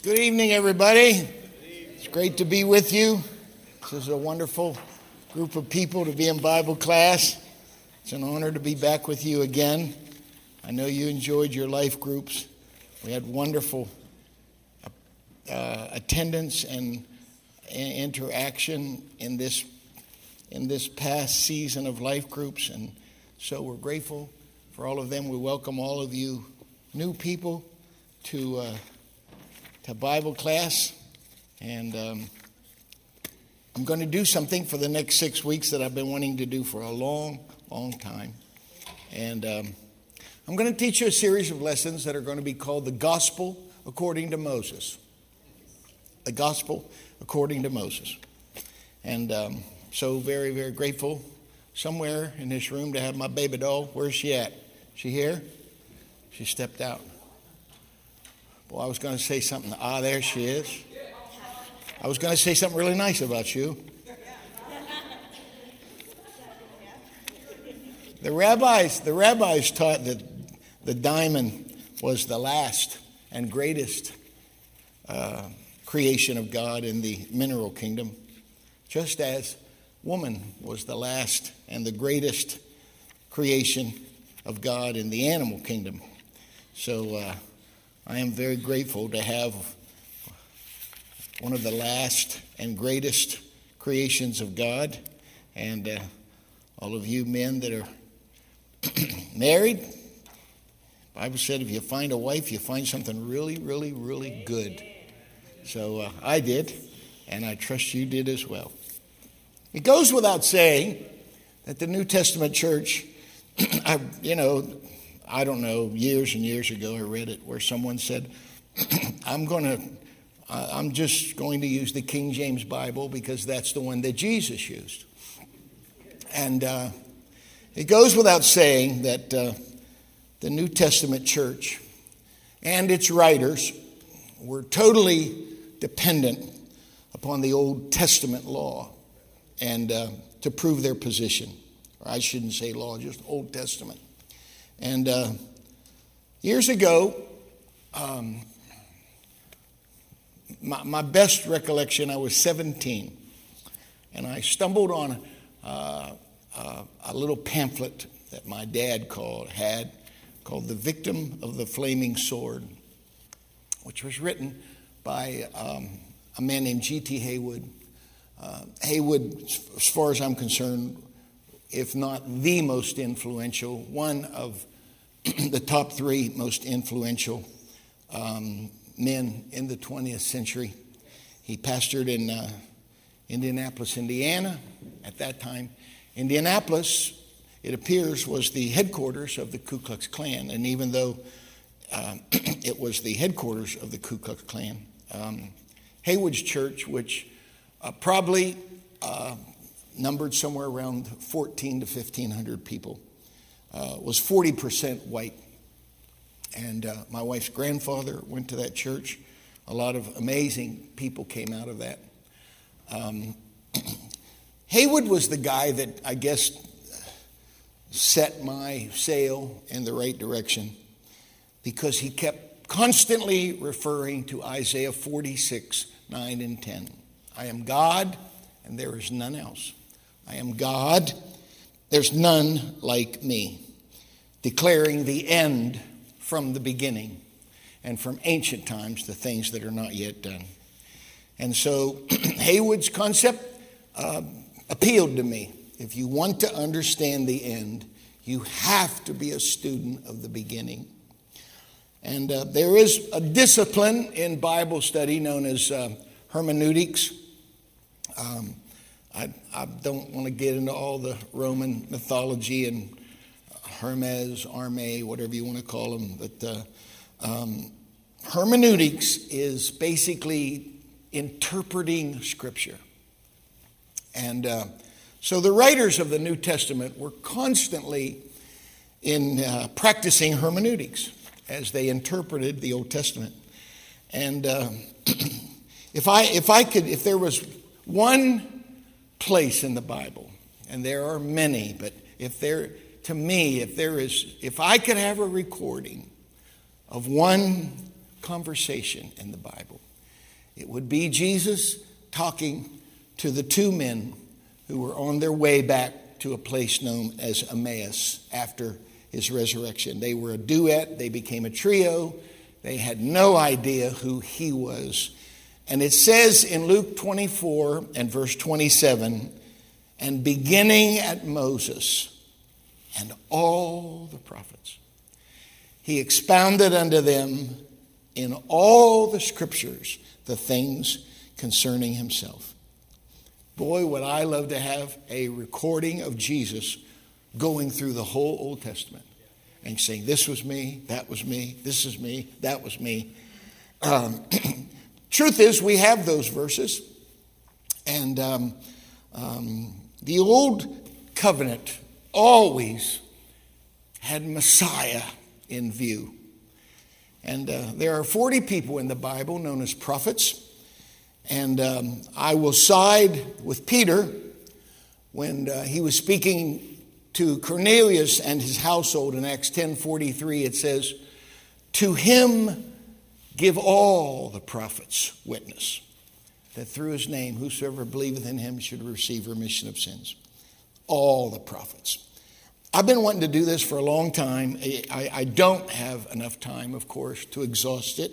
Good evening, everybody. It's great to be with you. This is a wonderful group of people to be in Bible class. It's an honor to be back with you again. I know you enjoyed your life groups. We had wonderful uh, attendance and interaction in this in this past season of life groups, and so we're grateful for all of them. We welcome all of you new people to. Uh, to Bible class, and um, I'm going to do something for the next six weeks that I've been wanting to do for a long, long time. And um, I'm going to teach you a series of lessons that are going to be called the Gospel according to Moses. The Gospel according to Moses. And um, so, very, very grateful somewhere in this room to have my baby doll. Where's she at? She here? She stepped out. Well, I was going to say something. Ah, there she is. I was going to say something really nice about you. The rabbis, the rabbis taught that the diamond was the last and greatest uh, creation of God in the mineral kingdom, just as woman was the last and the greatest creation of God in the animal kingdom. So, uh, I am very grateful to have one of the last and greatest creations of God. And uh, all of you men that are married, Bible said if you find a wife, you find something really, really, really good. So uh, I did, and I trust you did as well. It goes without saying that the New Testament church, I, you know, I don't know, years and years ago, I read it where someone said, I'm going to, I'm just going to use the King James Bible because that's the one that Jesus used. And uh, it goes without saying that uh, the New Testament church and its writers were totally dependent upon the Old Testament law and uh, to prove their position. Or I shouldn't say law, just Old Testament. And uh, years ago, um, my, my, best recollection, I was 17, and I stumbled on uh, uh, a little pamphlet that my dad called, had called The Victim of the Flaming Sword, which was written by um, a man named G.T. Haywood. Uh, Haywood, as far as I'm concerned, if not the most influential, one of the top three most influential um, men in the 20th century. He pastored in uh, Indianapolis, Indiana at that time. Indianapolis, it appears, was the headquarters of the Ku Klux Klan. And even though uh, it was the headquarters of the Ku Klux Klan, um, Haywood's church, which uh, probably uh, numbered somewhere around 14 to 1,500 people, uh, was 40% white. And uh, my wife's grandfather went to that church. A lot of amazing people came out of that. Um, Haywood was the guy that I guess set my sail in the right direction because he kept constantly referring to Isaiah 46, 9 and 10. I am God and there is none else. I am God there's none like me, declaring the end from the beginning and from ancient times the things that are not yet done. And so Haywood's concept uh, appealed to me. If you want to understand the end, you have to be a student of the beginning. And uh, there is a discipline in Bible study known as uh, hermeneutics. Um, I, I don't want to get into all the Roman mythology and Hermes, Arme, whatever you want to call them, but uh, um, hermeneutics is basically interpreting Scripture. And uh, so the writers of the New Testament were constantly in uh, practicing hermeneutics as they interpreted the Old Testament. And uh, if I if I could if there was one place in the Bible, and there are many, but if there, to me, if there is, if I could have a recording of one conversation in the Bible, It would be Jesus talking to the two men who were on their way back to a place known as Emmaus after his resurrection. They were a duet, they became a trio. They had no idea who he was. And it says in Luke 24 and verse 27 and beginning at Moses and all the prophets, he expounded unto them in all the scriptures the things concerning himself. Boy, would I love to have a recording of Jesus going through the whole Old Testament and saying, This was me, that was me, this is me, that was me. Um, truth is, we have those verses. And um, um, the Old Covenant always had Messiah in view. And uh, there are 40 people in the Bible known as prophets. And um, I will side with Peter when uh, he was speaking to Cornelius and his household in Acts 10:43 it says to him give all the prophets witness that through his name whosoever believeth in him should receive remission of sins all the prophets I've been wanting to do this for a long time. I, I don't have enough time, of course, to exhaust it.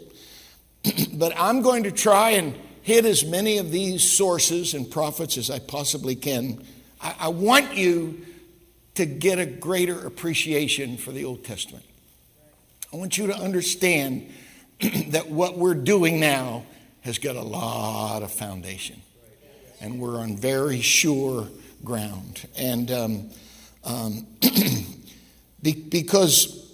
but I'm going to try and hit as many of these sources and prophets as I possibly can. I, I want you to get a greater appreciation for the Old Testament. I want you to understand that what we're doing now has got a lot of foundation, and we're on very sure ground. And um, um, because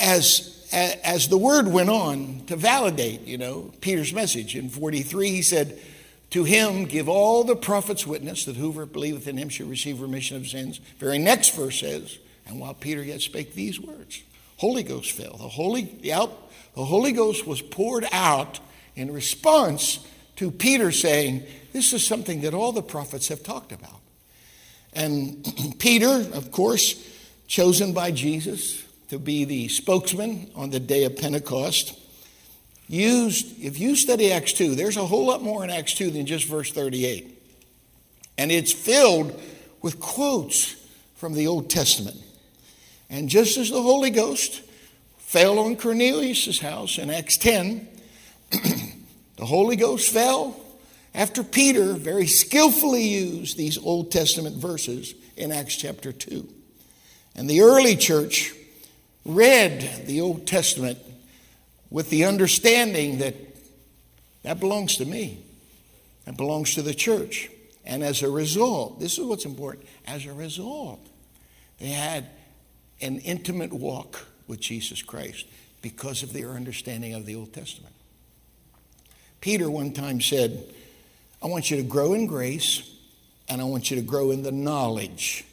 as, as the word went on to validate, you know, Peter's message in 43, he said, To him give all the prophets witness that whoever believeth in him shall receive remission of sins. Very next verse says, And while Peter yet spake these words, Holy Ghost fell. The Holy, the, out, the Holy Ghost was poured out in response to Peter saying, This is something that all the prophets have talked about. And Peter, of course, chosen by Jesus to be the spokesman on the day of Pentecost, used, if you study Acts 2, there's a whole lot more in Acts 2 than just verse 38. And it's filled with quotes from the Old Testament. And just as the Holy Ghost fell on Cornelius' house in Acts 10, the Holy Ghost fell after Peter very skillfully used these Old Testament verses in Acts chapter 2. And the early church read the Old Testament with the understanding that that belongs to me, that belongs to the church. And as a result, this is what's important, as a result, they had an intimate walk with Jesus Christ because of their understanding of the Old Testament. Peter one time said, I want you to grow in grace and I want you to grow in the knowledge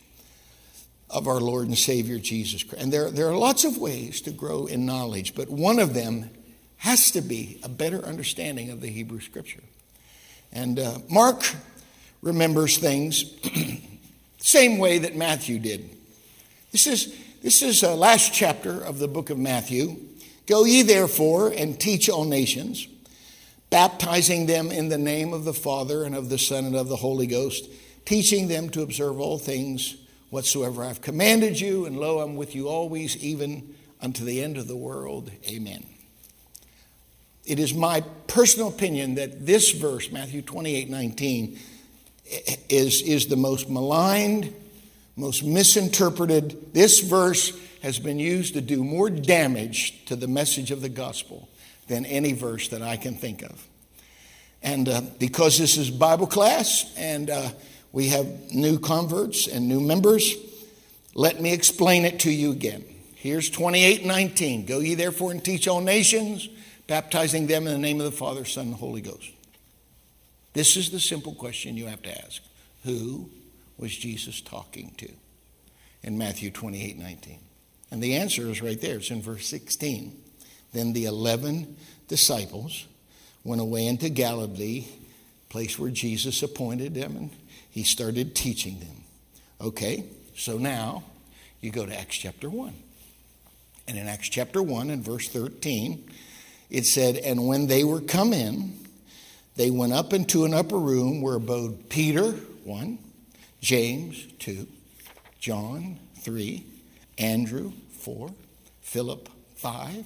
of our Lord and Savior Jesus Christ. And there, there are lots of ways to grow in knowledge, but one of them has to be a better understanding of the Hebrew Scripture. And uh, Mark remembers things same way that Matthew did. This is this is the uh, last chapter of the book of Matthew. Go ye therefore and teach all nations baptizing them in the name of the Father and of the Son and of the Holy Ghost, teaching them to observe all things whatsoever I've commanded you, and lo, I'm with you always, even unto the end of the world. Amen. It is my personal opinion that this verse, Matthew 28 19, is, is the most maligned, most misinterpreted. This verse has been used to do more damage to the message of the gospel than any verse that I can think of. And uh, because this is Bible class and uh, we have new converts and new members, let me explain it to you again. Here's 28 19. Go ye therefore and teach all nations, baptizing them in the name of the Father, Son, and Holy Ghost. This is the simple question you have to ask Who was Jesus talking to? In Matthew 28 19. And the answer is right there, it's in verse 16. Then the 11 disciples went away into Galilee, place where Jesus appointed them, and he started teaching them. Okay, so now you go to Acts chapter 1. And in Acts chapter 1 and verse 13, it said, And when they were come in, they went up into an upper room where abode Peter, one, James, two, John, three, Andrew, four, Philip, five,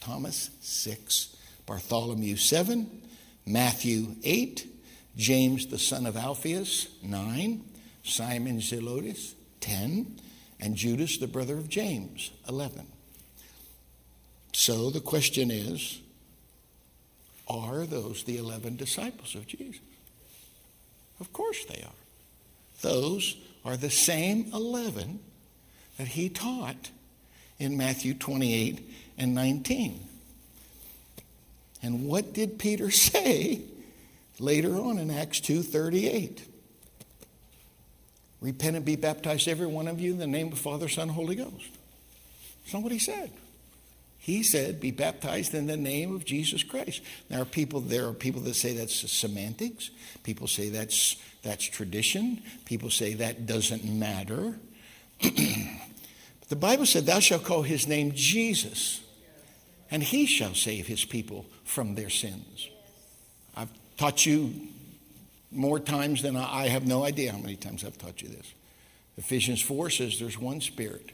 Thomas, six, Bartholomew, seven, Matthew, eight, James, the son of Alphaeus, nine, Simon Zelotes, ten, and Judas, the brother of James, eleven. So the question is are those the 11 disciples of Jesus? Of course they are. Those are the same 11 that he taught in Matthew 28 and 19. And what did Peter say later on in Acts 2:38? Repent and be baptized, every one of you, in the name of Father, Son, Holy Ghost. That's not what he said. He said, be baptized in the name of Jesus Christ. There are people, there are people that say that's semantics. People say that's, that's tradition. People say that doesn't matter. the Bible said, Thou shalt call his name Jesus, and he shall save his people from their sins. I've taught you more times than I, I have no idea how many times I've taught you this. Ephesians 4 says there's one spirit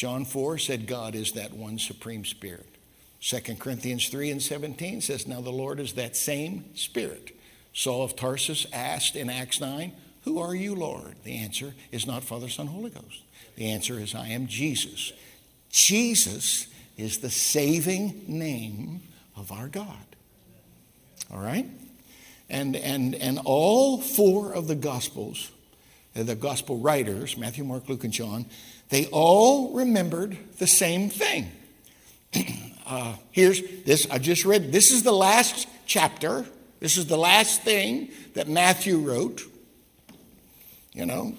John 4 said God is that one supreme spirit. 2 Corinthians 3 and 17 says, Now the Lord is that same spirit. Saul of Tarsus asked in Acts 9, Who are you, Lord? The answer is not Father, Son, Holy Ghost. The answer is, I am Jesus. Jesus is the saving name of our God. All right? And, and, and all four of the Gospels, the Gospel writers, Matthew, Mark, Luke, and John, they all remembered the same thing. uh, here's this, I just read, this is the last chapter. This is the last thing that Matthew wrote. You know,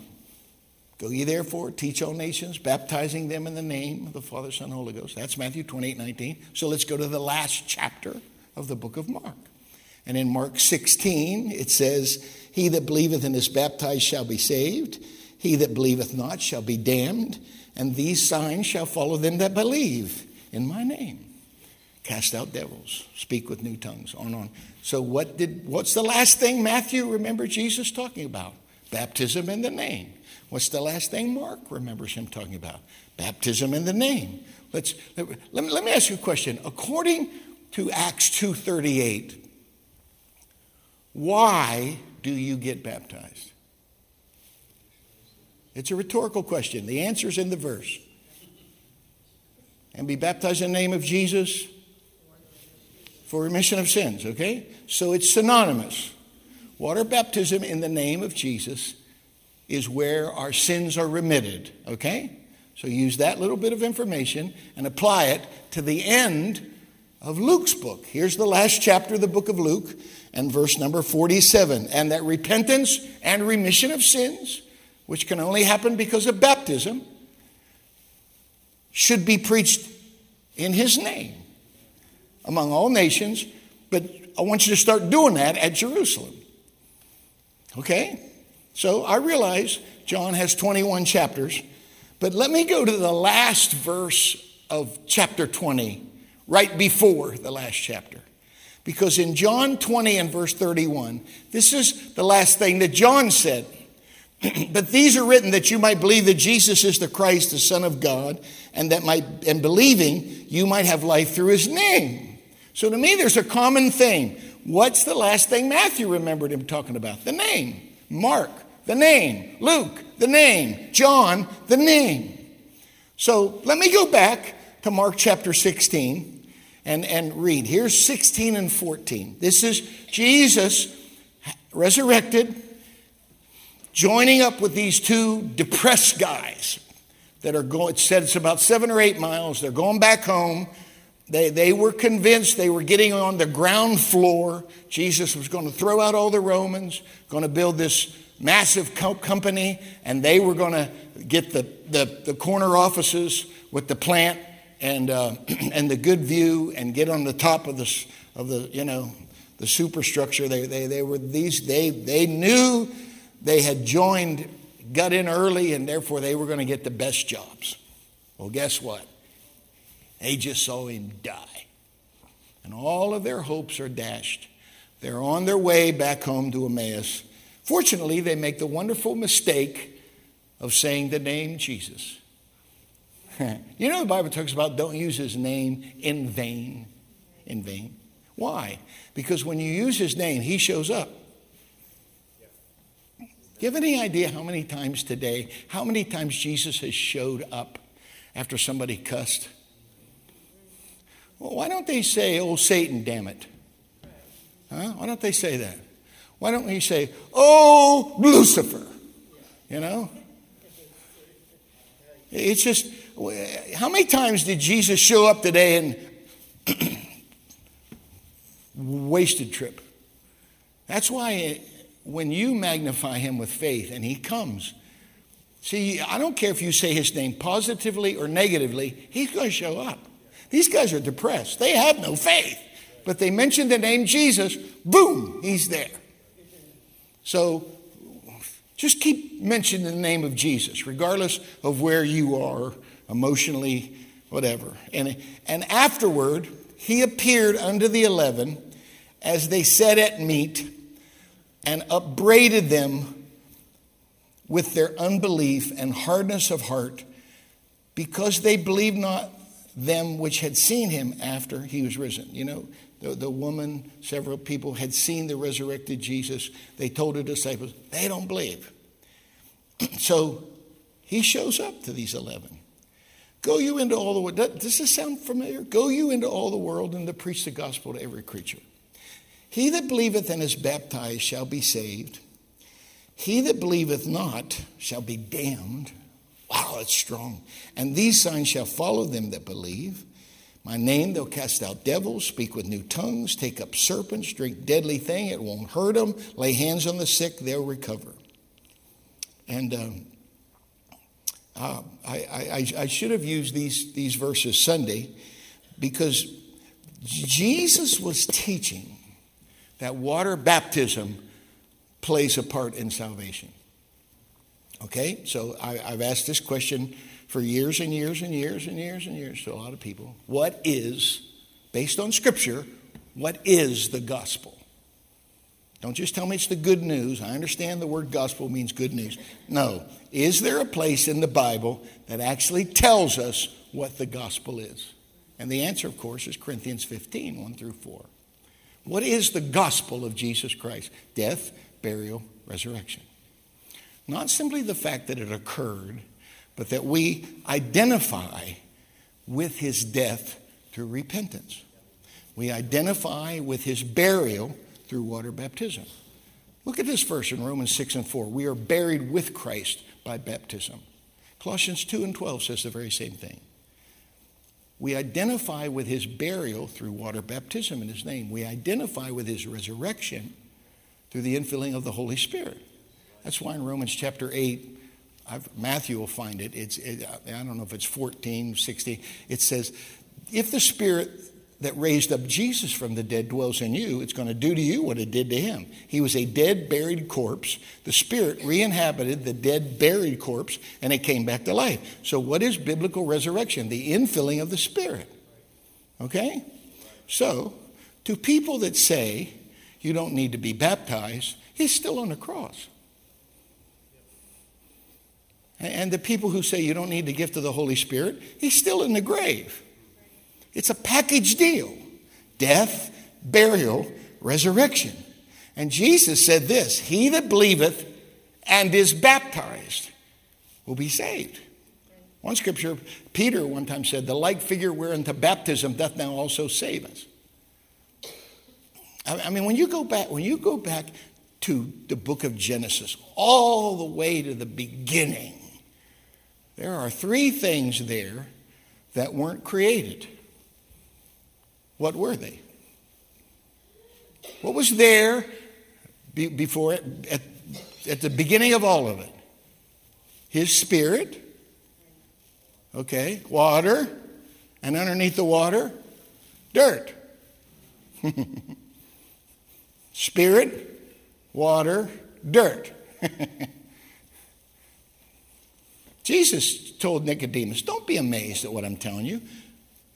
go ye therefore, teach all nations, baptizing them in the name of the Father, Son, Holy Ghost. That's Matthew 28 19. So let's go to the last chapter of the book of Mark. And in Mark 16, it says, He that believeth and is baptized shall be saved. He that believeth not shall be damned, and these signs shall follow them that believe in my name. Cast out devils, speak with new tongues, on and on. So what did what's the last thing Matthew remember Jesus talking about? Baptism in the name. What's the last thing Mark remembers him talking about? Baptism in the name. Let's let, let, me, let me ask you a question. According to Acts 2:38, why do you get baptized? It's a rhetorical question. The answer is in the verse. And be baptized in the name of Jesus for remission of sins, okay? So it's synonymous. Water baptism in the name of Jesus is where our sins are remitted, okay? So use that little bit of information and apply it to the end of Luke's book. Here's the last chapter of the book of Luke and verse number 47. And that repentance and remission of sins which can only happen because of baptism, should be preached in his name among all nations. But I want you to start doing that at Jerusalem. Okay? So I realize John has 21 chapters, but let me go to the last verse of chapter 20, right before the last chapter. Because in John 20 and verse 31, this is the last thing that John said. but these are written that you might believe that Jesus is the Christ, the Son of God, and that might, and believing you might have life through his name. So to me, there's a common thing. What's the last thing Matthew remembered him talking about? The name. Mark, the name. Luke, the name. John, the name. So let me go back to Mark chapter 16 and, and read. Here's 16 and 14. This is Jesus resurrected joining up with these two depressed guys that are going, it said it's about seven or eight miles. They're going back home. They, they were convinced they were getting on the ground floor. Jesus was going to throw out all the Romans, going to build this massive co- company, and they were going to get the, the, the, corner offices with the plant and, uh, and the good view and get on the top of the, of the you know, the superstructure. They, they, they were these, they, they knew they had joined, got in early, and therefore they were going to get the best jobs. Well, guess what? They just saw him die. And all of their hopes are dashed. They're on their way back home to Emmaus. Fortunately, they make the wonderful mistake of saying the name Jesus. you know, the Bible talks about don't use his name in vain. In vain. Why? Because when you use his name, he shows up. You have any idea how many times today, how many times Jesus has showed up after somebody cussed? Well, why don't they say, oh, Satan, damn it? Huh? Why don't they say that? Why don't we say, oh, Lucifer? You know? It's just, how many times did Jesus show up today and wasted trip? That's why when you magnify him with faith and he comes, see, I don't care if you say his name positively or negatively, he's going to show up. These guys are depressed. They have no faith. But they mention the name Jesus, boom, he's there. So just keep mentioning the name of Jesus, regardless of where you are emotionally, whatever. And, and afterward, he appeared unto the eleven as they sat at meat and upbraided them with their unbelief and hardness of heart because they believed not them which had seen him after he was risen. You know, the, the woman, several people had seen the resurrected Jesus. They told her disciples, they don't believe. so he shows up to these 11. Go you into all the world. Does this sound familiar? Go you into all the world and to preach the gospel to every creature. He that believeth and is baptized shall be saved. He that believeth not shall be damned. Wow, that's strong. And these signs shall follow them that believe. My name, they'll cast out devils, speak with new tongues, take up serpents, drink deadly thing, it won't hurt them, lay hands on the sick, they'll recover. And um, uh, I, I, I should have used these, these verses Sunday because Jesus was teaching that water baptism plays a part in salvation. Okay, so I, have asked this question for years and years and years and years and years to a lot of people. What is, based on Scripture, what is the gospel? Don't just tell me it's the good news. I understand the word gospel means good news. No. Is there a place in the Bible that actually tells us what the gospel is? And the answer, of course, is Corinthians 15, 1 through 4. What is the gospel of Jesus Christ? Death, burial, resurrection. Not simply the fact that it occurred, but that we identify with his death through repentance. We identify with his burial through water baptism. Look at this verse in Romans 6 and 4. We are buried with Christ by baptism. Colossians 2 and 12 says the very same thing. We identify with his burial through water baptism in his name. We identify with his resurrection through the infilling of the Holy Spirit. That's why in Romans chapter 8, I've, Matthew will find it. It's, it, I don't know if it's 14, 16. It says, if the Spirit that raised up Jesus from the dead dwells in you, it's going to do to you what it did to him. He was a dead, buried corpse. The Spirit re inhabited the dead, buried corpse, and it came back to life. So, what is biblical resurrection? The infilling of the Spirit. Okay? So, to people that say you don't need to be baptized, he's still on the cross. And the people who say you don't need the gift of the Holy Spirit, he's still in the grave. It's a package deal death, burial, resurrection. And Jesus said this He that believeth and is baptized will be saved. One scripture, Peter one time said, The like figure whereunto baptism doth now also save us. I mean, when you go back, when you go back to the book of Genesis, all the way to the beginning, there are three things there that weren't created. What were they? What was there before it, at, at the beginning of all of it? His spirit, okay, water, and underneath the water, dirt. spirit, water, dirt. Jesus told Nicodemus, Don't be amazed at what I'm telling you.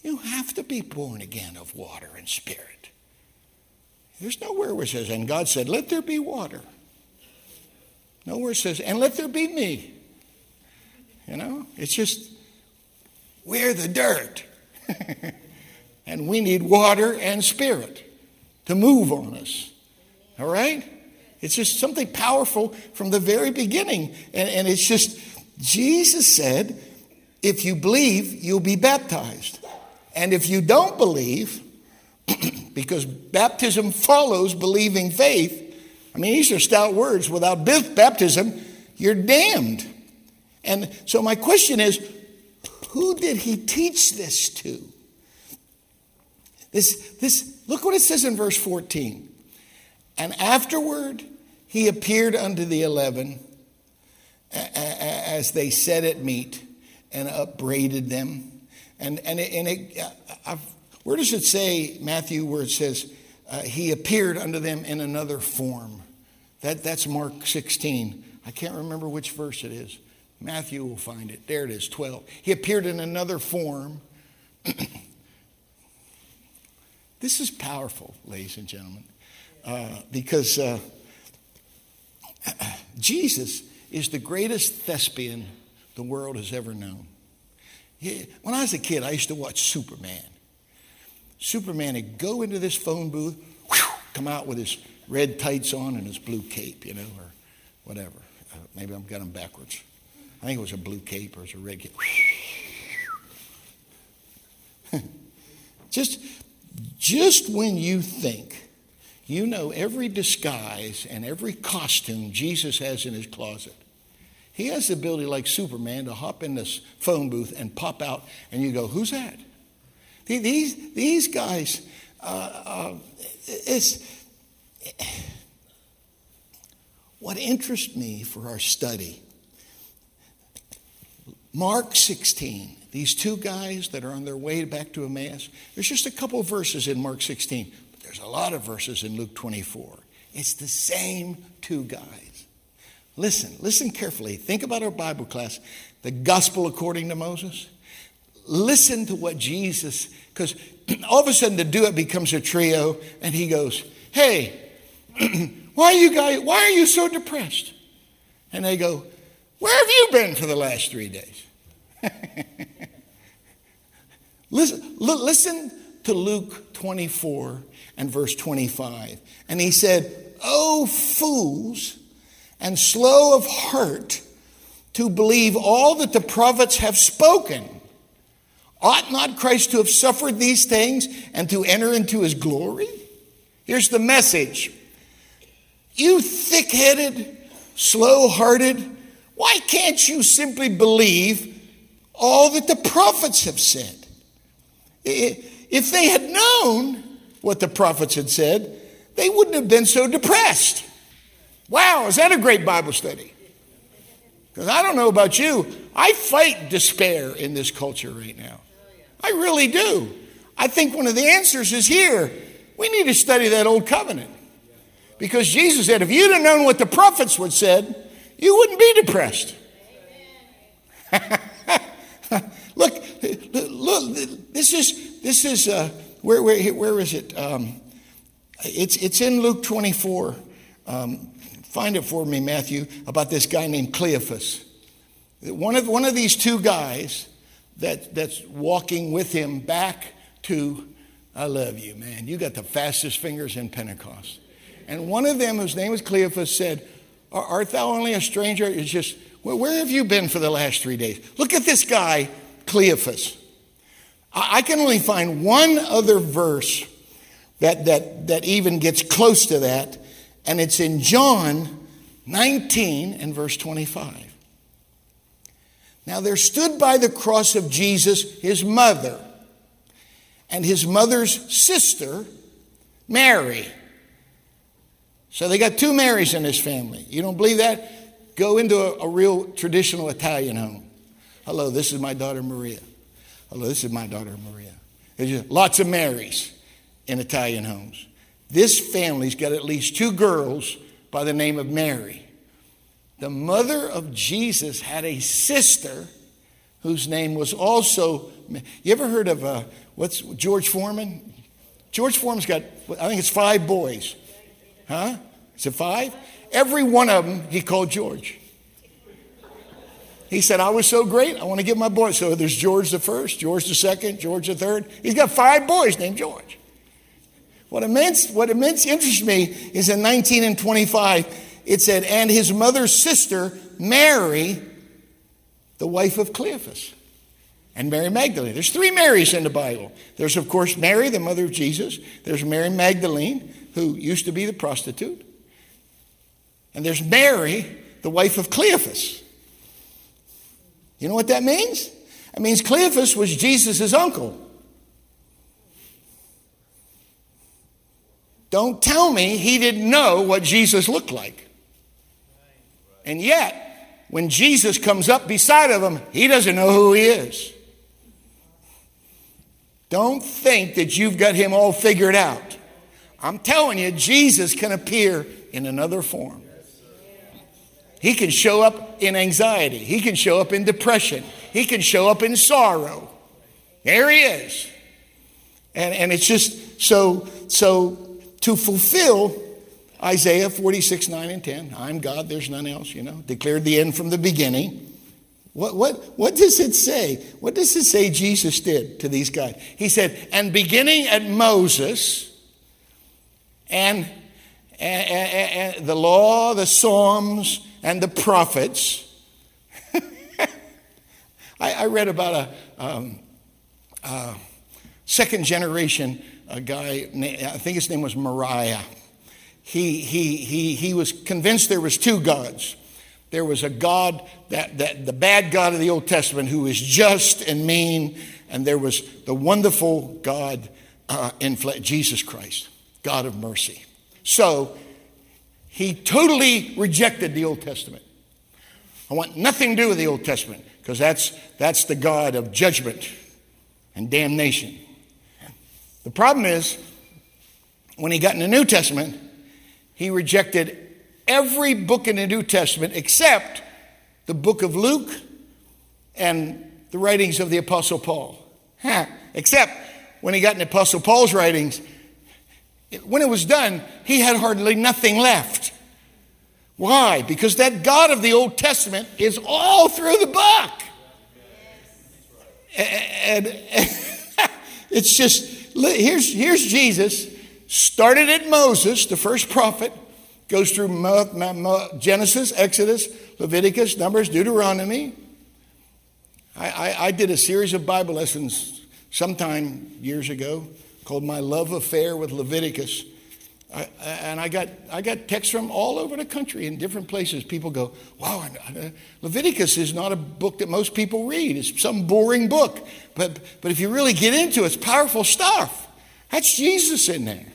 You have to be born again of water and spirit. There's nowhere where it says, and God said, let there be water. Nowhere says, and let there be me. You know, it's just, we're the dirt. and we need water and spirit to move on us. All right? It's just something powerful from the very beginning. And, and it's just, Jesus said, if you believe, you'll be baptized. And if you don't believe, because baptism follows believing faith, I mean, these are stout words. Without baptism, you're damned. And so, my question is who did he teach this to? This, this, look what it says in verse 14. And afterward, he appeared unto the eleven as they sat at meat and upbraided them. And, and, it, and it, I've, where does it say, Matthew, where it says, uh, he appeared unto them in another form? That, that's Mark 16. I can't remember which verse it is. Matthew will find it. There it is, 12. He appeared in another form. this is powerful, ladies and gentlemen, uh, because uh, Jesus is the greatest thespian the world has ever known. When I was a kid, I used to watch Superman. Superman would go into this phone booth, whew, come out with his red tights on and his blue cape, you know, or whatever. Uh, maybe I've got them backwards. I think it was a blue cape or it was a red cape. just, just when you think you know every disguise and every costume Jesus has in his closet, he has the ability, like Superman, to hop in this phone booth and pop out, and you go, Who's that? These, these guys, uh, uh, it's, what interests me for our study Mark 16, these two guys that are on their way back to Emmaus, there's just a couple verses in Mark 16, but there's a lot of verses in Luke 24. It's the same two guys. Listen, listen carefully. Think about our Bible class, the gospel according to Moses. Listen to what Jesus, because all of a sudden the duet becomes a trio, and he goes, Hey, why are you guys, why are you so depressed? And they go, Where have you been for the last three days? listen, listen to Luke 24 and verse 25. And he said, Oh, fools, and slow of heart to believe all that the prophets have spoken. Ought not Christ to have suffered these things and to enter into his glory? Here's the message You thick headed, slow hearted, why can't you simply believe all that the prophets have said. If they had known what the prophets had said, they wouldn't have been so depressed. Wow, is that a great Bible study? Because I don't know about you, I fight despair in this culture right now. I really do. I think one of the answers is here. We need to study that old covenant. Because Jesus said, if you'd have known what the prophets would said, you wouldn't be depressed. look, look, this is, this is, uh, where, where, where is it? Um, it's, it's in Luke 24. Um, find it for me, Matthew, about this guy named Cleophas. One of, one of these two guys that, that's walking with him back to, I love you, man. You got the fastest fingers in Pentecost. And one of them, whose name was Cleophas, said, Art thou only a stranger? It's just, well, where have you been for the last three days? Look at this guy Cleophas. I can only find one other verse that, that, that even gets close to that, and it's in John 19 and verse 25. Now there stood by the cross of Jesus his mother and his mother's sister, Mary. So they got two Marys in this family. You don't believe that? Go into a, a real traditional Italian home. Hello, this is my daughter Maria. Hello, this is my daughter Maria. There's lots of Marys in Italian homes. This family's got at least two girls by the name of Mary. The mother of Jesus had a sister whose name was also. You ever heard of uh, what's George Foreman? George Foreman's got, I think it's five boys. Huh? Is it five? Every one of them he called George. He said, I was so great, I want to give my boys. So there's George the first, George the second, George the third. He's got five boys named George. What immense, what immense interests me is in 19 and 25, it said, and his mother's sister, Mary, the wife of Cleophas and Mary Magdalene. There's three Marys in the Bible. There's, of course, Mary, the mother of Jesus. There's Mary Magdalene, who used to be the prostitute. And there's Mary, the wife of Cleophas. You know what that means? It means Cleophas was Jesus' uncle. Don't tell me he didn't know what Jesus looked like. And yet, when Jesus comes up beside of him, he doesn't know who he is. Don't think that you've got him all figured out. I'm telling you, Jesus can appear in another form. He can show up in anxiety. He can show up in depression. He can show up in sorrow. There he is. And, and it's just so, so to fulfill Isaiah 46, 9 and 10, I'm God, there's none else, you know, declared the end from the beginning. What, what, what does it say? What does it say Jesus did to these guys? He said, and beginning at Moses and, and, and, and the law, the Psalms, and the prophets. I, I, read about a, um, a second generation a guy, I think his name was Mariah. He, he, he, he was convinced there was two gods there was a God, that, that, the bad God of the Old Testament, who is just and mean, and there was the wonderful God uh, in Jesus Christ, God of mercy. So he totally rejected the Old Testament. I want nothing to do with the Old Testament because that's, that's the God of judgment and damnation. The problem is, when he got in the New Testament, he rejected every book in the New Testament except the book of Luke and the writings of the Apostle Paul. Huh. Except when he got in the Apostle Paul's writings, when it was done, he had hardly nothing left. Why? Because that God of the Old Testament is all through the book. And, and it's just, here's, here's Jesus, started at Moses, the first prophet, Goes through Genesis, Exodus, Leviticus, Numbers, Deuteronomy. I, I, I did a series of Bible lessons sometime years ago called My Love Affair with Leviticus. I, and I got, I got texts from all over the country in different places. People go, wow, uh, Leviticus is not a book that most people read. It's some boring book. But, but if you really get into it, it's powerful stuff. That's Jesus in there.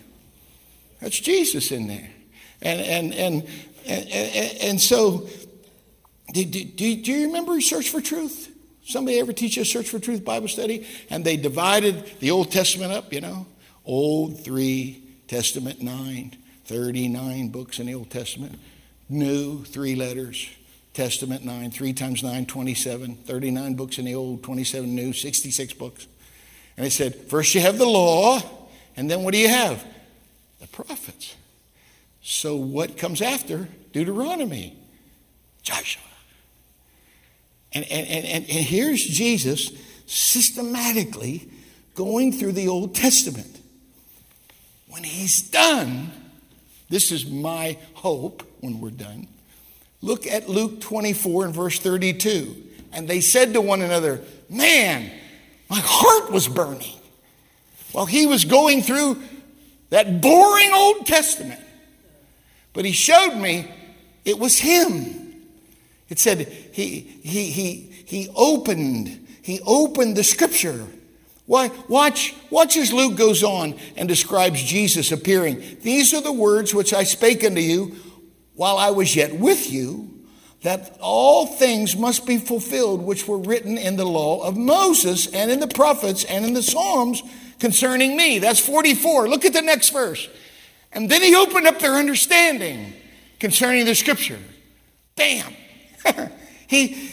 That's Jesus in there. And, and, and, and, and so, do, do, do you remember Search for Truth? Somebody ever teach you a Search for Truth Bible study? And they divided the Old Testament up, you know? Old, three, Testament, nine, 39 books in the Old Testament. New, three letters. Testament, nine, three times nine, 27. 39 books in the Old, 27 new, 66 books. And they said, first you have the law, and then what do you have? The prophets. So, what comes after Deuteronomy? Joshua. And, and, and, and here's Jesus systematically going through the Old Testament. When he's done, this is my hope when we're done. Look at Luke 24 and verse 32. And they said to one another, Man, my heart was burning while he was going through that boring Old Testament. But he showed me it was him. It said he, he, he, he opened, he opened the scripture. Why, watch, watch as Luke goes on and describes Jesus appearing. These are the words which I spake unto you while I was yet with you, that all things must be fulfilled which were written in the law of Moses and in the prophets and in the Psalms concerning me. That's 44. Look at the next verse. And then he opened up their understanding concerning the scripture. Bam! he,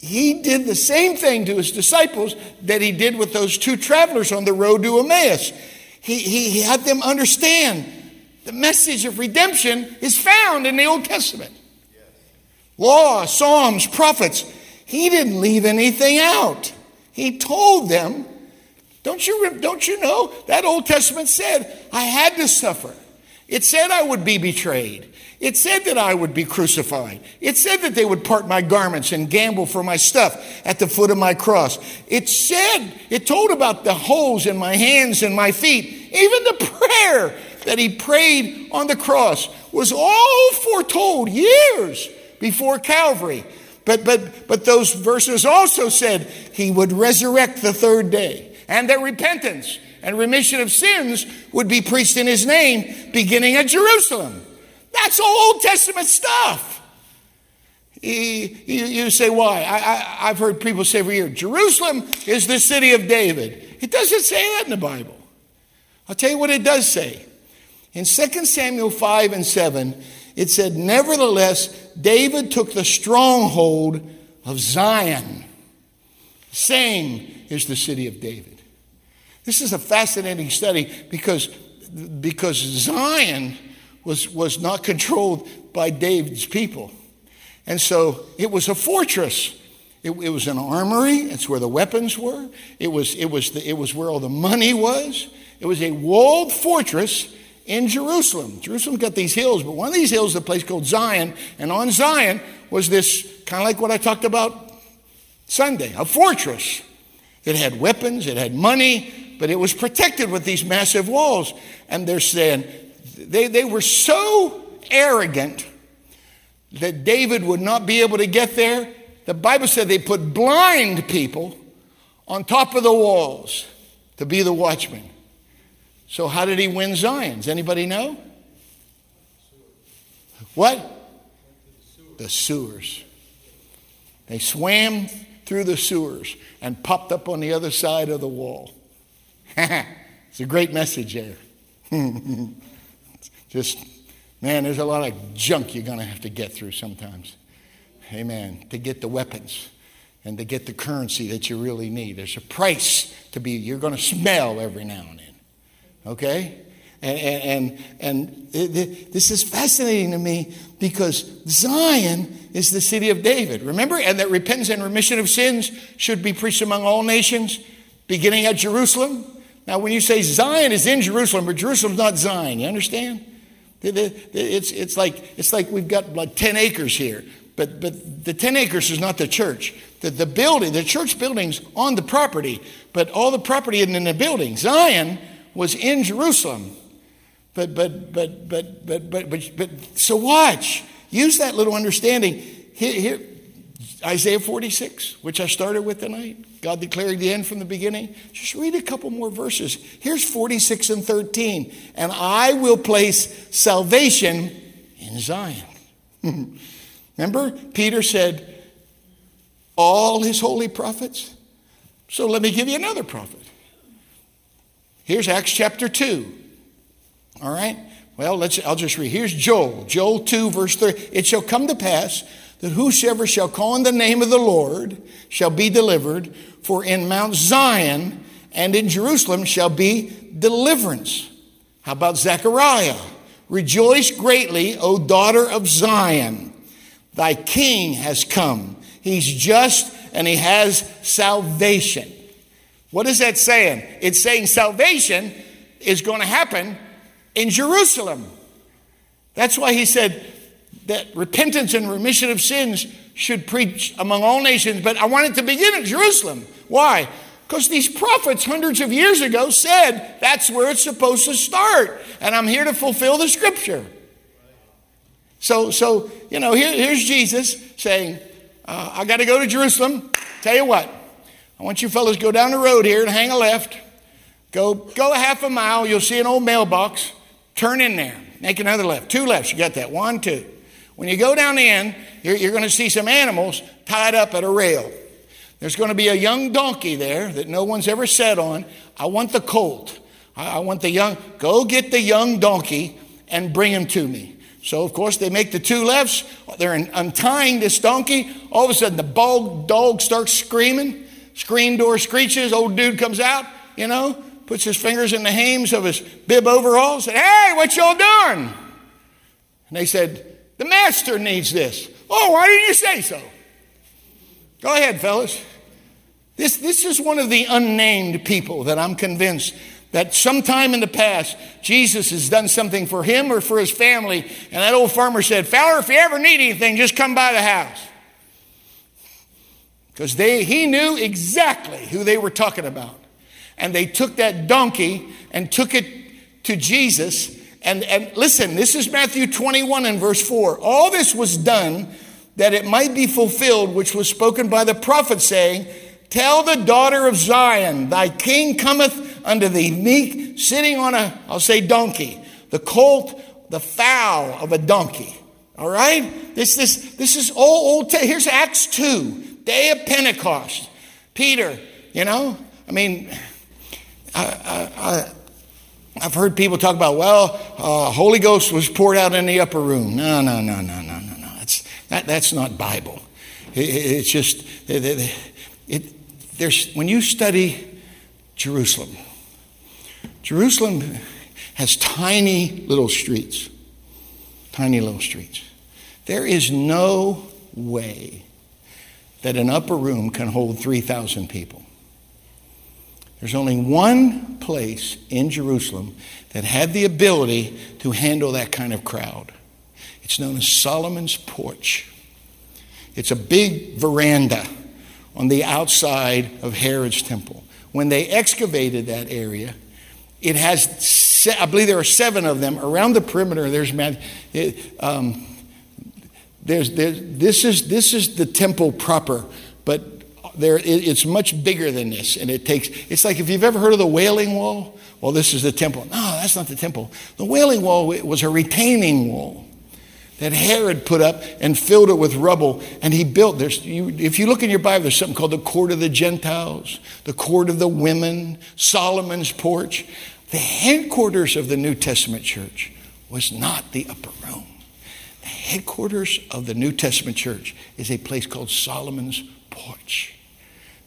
he did the same thing to his disciples that he did with those two travelers on the road to Emmaus. He, he, he had them understand the message of redemption is found in the Old Testament. Law, Psalms, prophets. He didn't leave anything out. He told them, don't you, don't you know? That Old Testament said, I had to suffer. It said I would be betrayed. It said that I would be crucified. It said that they would part my garments and gamble for my stuff at the foot of my cross. It said, it told about the holes in my hands and my feet. Even the prayer that he prayed on the cross was all foretold years before Calvary. But, but, but those verses also said he would resurrect the third day and that repentance and remission of sins would be preached in his name beginning at Jerusalem. That's all Old Testament stuff. You, you say, why? I, have heard people say every year, Jerusalem is the city of David. It doesn't say that in the Bible. I'll tell you what it does say. In 2 Samuel 5 and 7, it said, Nevertheless, David took the stronghold of Zion. Same is the city of David. This is a fascinating study because, because Zion was, was not controlled by David's people. And so it was a fortress. It, it, was an armory. It's where the weapons were. It was, it, was the, it was where all the money was. It was a walled fortress in Jerusalem. Jerusalem's got these hills, but one of these hills is a place called Zion. And on Zion was this kind of like what I talked about Sunday a fortress. It had weapons, it had money, but it was protected with these massive walls. And they're saying, they, they were so arrogant that David would not be able to get there. The Bible said they put blind people on top of the walls to be the watchmen. So how did he win Zion? Does anybody know? What? The sewers. They swam through the sewers and popped up on the other side of the wall. it's a great message there. Just, man, there's a lot of junk you're going to have to get through sometimes. Amen. To get the weapons and to get the currency that you really need. There's a price to be, you're going to smell every now and then. Okay? And, and, and, and this is fascinating to me because Zion is the city of David. Remember? And that repentance and remission of sins should be preached among all nations, beginning at Jerusalem. Now, when you say Zion is in Jerusalem, but Jerusalem's not Zion, you understand? It's, it's, like, it's like we've got like 10 acres here, but, but the 10 acres is not the church. The, the building, the church building's on the property, but all the property isn't in the building. Zion was in Jerusalem. But, but, but, but, but, but, but, but so watch. Use that little understanding. Here, here, Isaiah 46, which I started with tonight. God declaring the end from the beginning. Just read a couple more verses. Here's 46 and 13. And I will place salvation in Zion. Remember, Peter said, all his holy prophets. So let me give you another prophet. Here's Acts chapter 2. All right? Well, let's I'll just read. Here's Joel. Joel 2, verse 3. It shall come to pass that whosoever shall call on the name of the Lord shall be delivered. For in Mount Zion and in Jerusalem shall be deliverance. How about Zechariah? Rejoice greatly, O daughter of Zion. Thy king has come. He's just and he has salvation. What is that saying? It's saying salvation is going to happen in Jerusalem. That's why he said that repentance and remission of sins should preach among all nations, but I want it to begin at Jerusalem. Why? Because these prophets hundreds of years ago said that's where it's supposed to start. And I'm here to fulfill the scripture. So, so you know, here, here's Jesus saying, uh, I got to go to Jerusalem. Tell you what, I want you fellows go down the road here and hang a left. Go, go a half a mile. You'll see an old mailbox. Turn in there. Make another left. Two lefts. You got that. One, two. When you go down the end, you're, you're going to see some animals tied up at a rail. There's going to be a young donkey there that no one's ever sat on. I want the colt. I, I want the young. Go get the young donkey and bring him to me. So, of course, they make the two lefts. They're untying this donkey. All of a sudden, the dog, dog starts screaming. Screen door screeches. Old dude comes out, you know, puts his fingers in the hems of his bib overalls, and Hey, what y'all doing? And they said, The master needs this. Oh, why didn't you say so? Go ahead, fellas. This, this is one of the unnamed people that I'm convinced that sometime in the past, Jesus has done something for him or for his family. And that old farmer said, Feller, if you ever need anything, just come by the house. Because he knew exactly who they were talking about. And they took that donkey and took it to Jesus. And, and listen, this is Matthew 21 and verse 4. All this was done that it might be fulfilled, which was spoken by the prophet, saying, Tell the daughter of Zion, thy king cometh unto thee meek, sitting on a, I'll say donkey, the colt, the fowl of a donkey. All right? This, this, this is all old. Here's Acts 2, day of Pentecost. Peter, you know, I mean, I, I, have heard people talk about, well, uh, Holy Ghost was poured out in the upper room. No, no, no, no, no, no, no. That, that's not Bible. It, it's just, it, it, it, there's, when you study Jerusalem, Jerusalem has tiny little streets, tiny little streets. There is no way that an upper room can hold 3,000 people. There's only one place in Jerusalem that had the ability to handle that kind of crowd. It's known as Solomon's Porch. It's a big veranda on the outside of Herod's temple. When they excavated that area, it has, I believe there are seven of them around the perimeter. There's, um, there's, there's, this, is, this is the temple proper, but there, it, it's much bigger than this. And it takes, it's like if you've ever heard of the Wailing Wall, well, this is the temple. No, that's not the temple. The Wailing Wall was a retaining wall that Herod put up and filled it with rubble. And he built, you, if you look in your Bible, there's something called the court of the Gentiles, the court of the women, Solomon's porch. The headquarters of the New Testament church was not the upper room. The headquarters of the New Testament church is a place called Solomon's porch.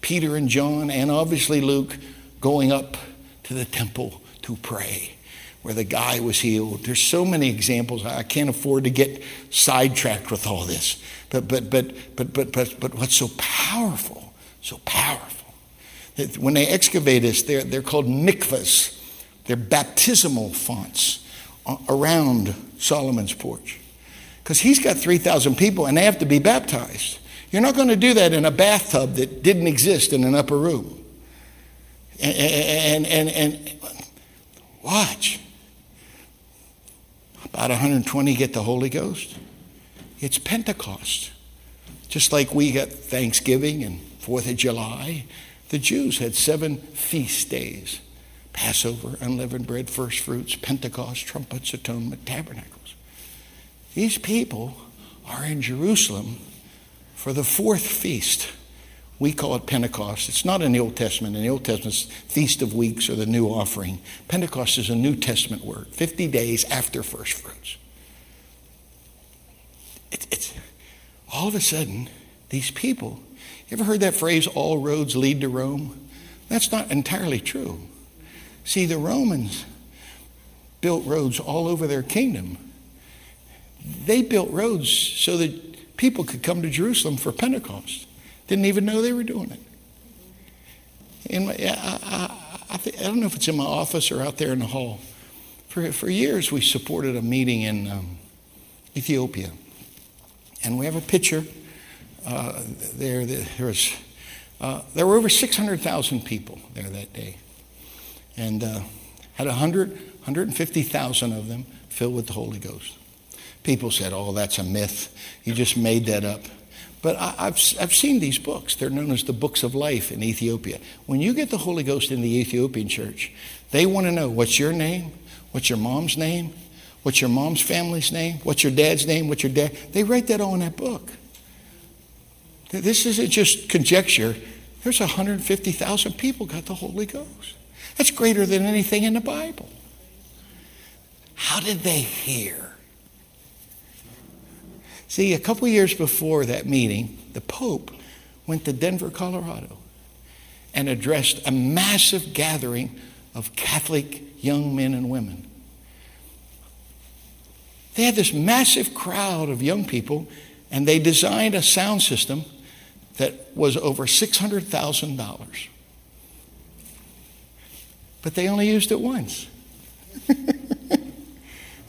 Peter and John, and obviously Luke, going up to the temple to pray where the guy was healed. There's so many examples. I can't afford to get sidetracked with all this. But but but but but but, but what's so powerful, so powerful, that when they excavate this, they're, they're called mikvahs. They're baptismal fonts uh, around Solomon's porch. Because he's got 3,000 people and they have to be baptized. You're not going to do that in a bathtub that didn't exist in an upper room. And, and, and, and watch about 120 get the Holy Ghost. It's Pentecost. Just like we got Thanksgiving and Fourth of July, the Jews had seven feast days Passover, unleavened bread, first fruits, Pentecost, trumpets, atonement, tabernacles. These people are in Jerusalem for the fourth feast we call it Pentecost. It's not in the Old Testament. In the Old Testament, it's Feast of Weeks or the New Offering. Pentecost is a New Testament word, 50 days after first fruits. It, it's all of a sudden, these people, you ever heard that phrase, all roads lead to Rome? That's not entirely true. See, the Romans built roads all over their kingdom. They built roads so that people could come to Jerusalem for Pentecost. Didn't even know they were doing it. My, I, I, I, think, I don't know if it's in my office or out there in the hall. For, for years, we supported a meeting in um, Ethiopia. And we have a picture uh, there. There, was, uh, there were over 600,000 people there that day. And uh, had 100, 150,000 of them filled with the Holy Ghost. People said, oh, that's a myth. You just made that up. But I, have I've seen these books. They're known as the books of life in Ethiopia. When you get the Holy Ghost in the Ethiopian church, they want to know what's your name, what's your mom's name, what's your mom's family's name, what's your dad's name, what's your dad. They write that all in that book. This isn't just conjecture. There's 150,000 people got the Holy Ghost. That's greater than anything in the Bible. How did they hear? See, a couple years before that meeting, the Pope went to Denver, Colorado, and addressed a massive gathering of Catholic young men and women. They had this massive crowd of young people, and they designed a sound system that was over $600,000. But they only used it once.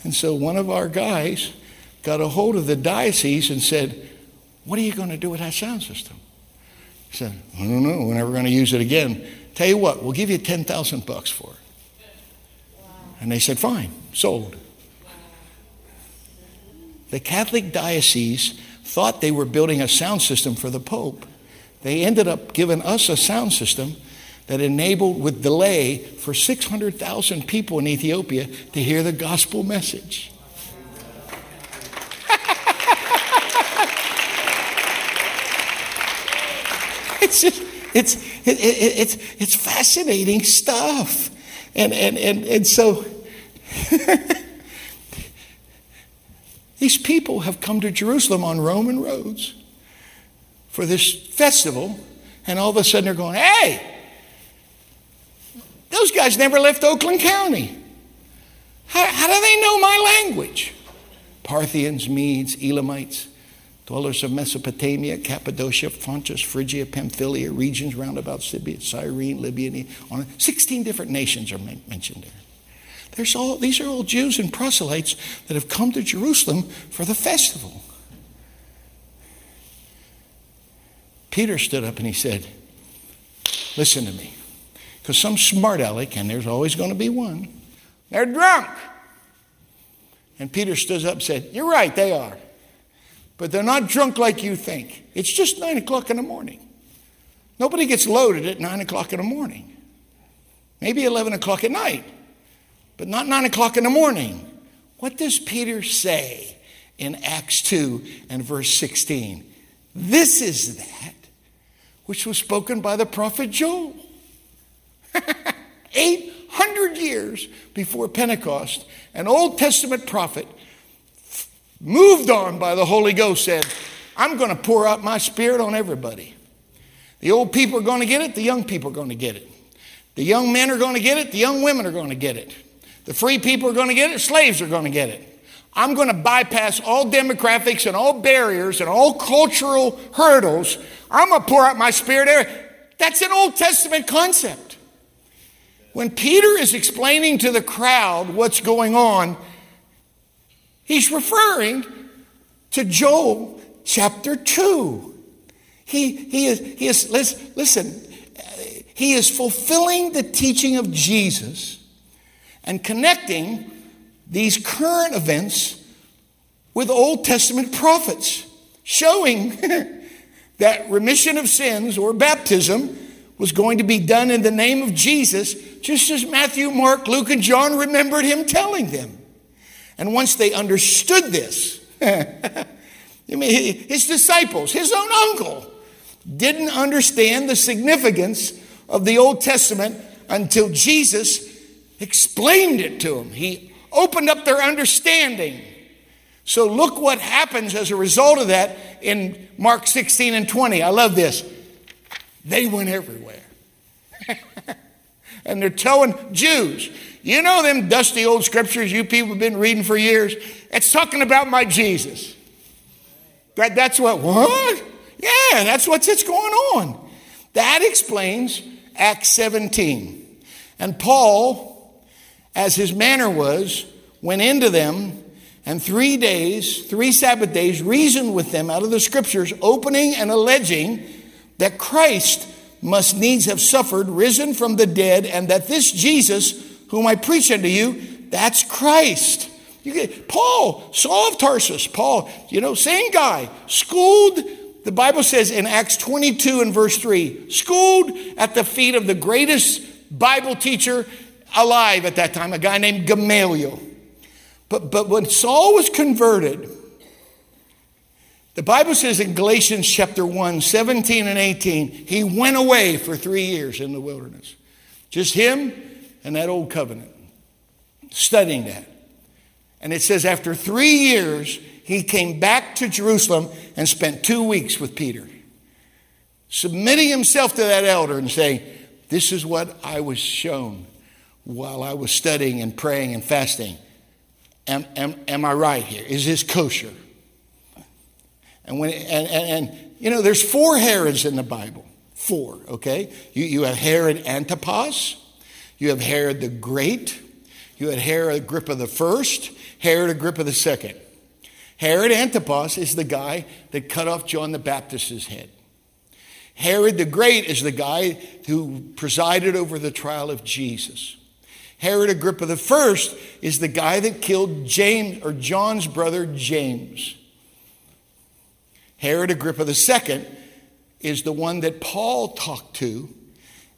and so one of our guys got a hold of the diocese and said, What are you going to do with that sound system? He said, I don't know. We're never going to use it again. Tell you what, we'll give you 10,000 bucks for it. And they said, Fine, sold. The Catholic diocese thought they were building a sound system for the Pope. They ended up giving us a sound system that enabled, with delay, for 600,000 people in Ethiopia to hear the gospel message. It's just, it's, it, it, it's, it's fascinating stuff. And, and, and, and so, these people have come to Jerusalem on Roman roads for this festival, and all of a sudden they're going, hey, those guys never left Oakland County. How, how do they know my language? Parthians, Medes, Elamites, dwellers of Mesopotamia, Cappadocia, Pontus, Phrygia, Pamphylia, regions round about Sibia, Cyrene, Libya, on 16 different nations are mentioned there. There's all, these are all Jews and proselytes that have come to Jerusalem for the festival. Peter stood up and he said, Listen to me. Because some smart aleck, and there's always going to be one, they're drunk. And Peter stood up and said, You're right, they are. But they're not drunk like you think. It's just nine o'clock in the morning. Nobody gets loaded at nine o'clock in the morning. Maybe 11 o'clock at night, but not nine o'clock in the morning. What does Peter say in Acts 2 and verse 16? This is that which was spoken by the prophet Joel. 800 years before Pentecost, an Old Testament prophet, moved on by the Holy Ghost, said, I'm going to pour out my spirit on everybody. The old people are going to get it, the young people are going to get it. The young men are going to get it, the young women are going to get it. The free people are going to get it, slaves are going to get it. I'm going to bypass all demographics and all barriers and all cultural hurdles. I'm going to pour out my spirit. That's an Old Testament concept. When Peter is explaining to the crowd what's going on, he's referring to Joel chapter 2. He, he is, he is listen, he is fulfilling the teaching of Jesus and connecting these current events with Old Testament prophets, showing that remission of sins or baptism was going to be done in the name of Jesus, just as Matthew, Mark, Luke, and John remembered him telling them. And once they understood this, I mean, his disciples, his own uncle, didn't understand the significance of the Old Testament until Jesus explained it to them. He opened up their understanding. So look what happens as a result of that in Mark 16 and 20. I love this. They went everywhere. and they're telling Jews, you know them dusty old scriptures you people have been reading for years? It's talking about my Jesus. That, that's what, what? Yeah, that's what's it's going on. That explains Acts 17. And Paul, as his manner was, went into them and three days, three Sabbath days, reasoned with them out of the scriptures, opening and alleging that Christ must needs have suffered, risen from the dead, and that this Jesus, whom I preach unto you, that's Christ. You get, Paul, Saul of Tarsus, Paul, you know, same guy, schooled, the Bible says in Acts 22 and verse 3, schooled at the feet of the greatest Bible teacher alive at that time, a guy named Gamaliel. But, but when Saul was converted, the Bible says in Galatians chapter 1, 17 and 18, he went away for three years in the wilderness. Just him and that old covenant, studying that. And it says after three years, he came back to Jerusalem and spent two weeks with Peter, submitting himself to that elder and saying, This is what I was shown while I was studying and praying and fasting. Am, am, am I right here? Is this kosher? And, when, and, and, and, you know, there's four Herods in the Bible. Four, okay? You, you have Herod Antipas, you have Herod the Great, you had Herod Agrippa the first, Herod Agrippa the second. Herod Antipas is the guy that cut off John the Baptist's head. Herod the Great is the guy who presided over the trial of Jesus. Herod Agrippa the first is the guy that killed James or John's brother James. Herod Agrippa the second is the one that Paul talked to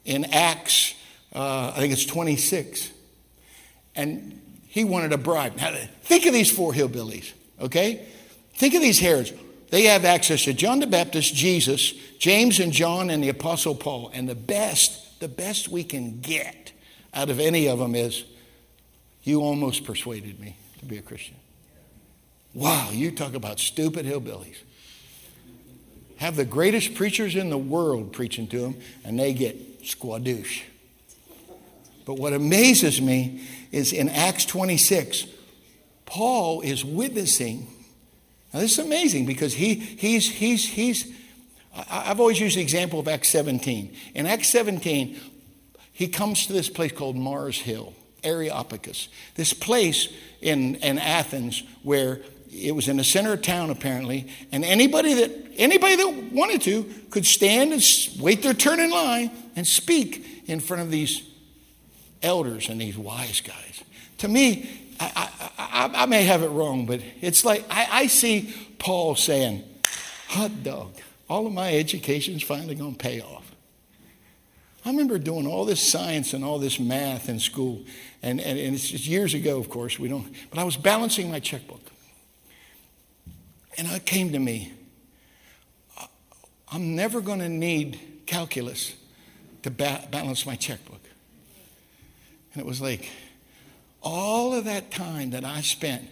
in Acts, uh, I think it's 26. And he wanted a bribe. Now, think of these four hillbillies, okay? Think of these Herods. They have access to John the Baptist, Jesus, James and John, and the Apostle Paul. And the best, the best we can get out of any of them is, you almost persuaded me to be a Christian. Wow, you talk about stupid hillbillies. Have the greatest preachers in the world preaching to them, and they get squadoosh. But what amazes me is in Acts 26, Paul is witnessing. Now, this is amazing because he, he's, he's, he's, I've always used the example of Acts 17. In Acts 17, he comes to this place called Mars Hill, Areopagus, this place in, in Athens where it was in the center of town apparently, and anybody that anybody that wanted to could stand and wait their turn in line and speak in front of these elders and these wise guys. To me, I, I, I may have it wrong, but it's like I, I see Paul saying, "Hot dog! All of my education's finally going to pay off." I remember doing all this science and all this math in school. And, and, and it's years ago, of course, we don't, but I was balancing my checkbook. And it came to me I'm never going to need calculus to ba- balance my checkbook. And it was like all of that time that I spent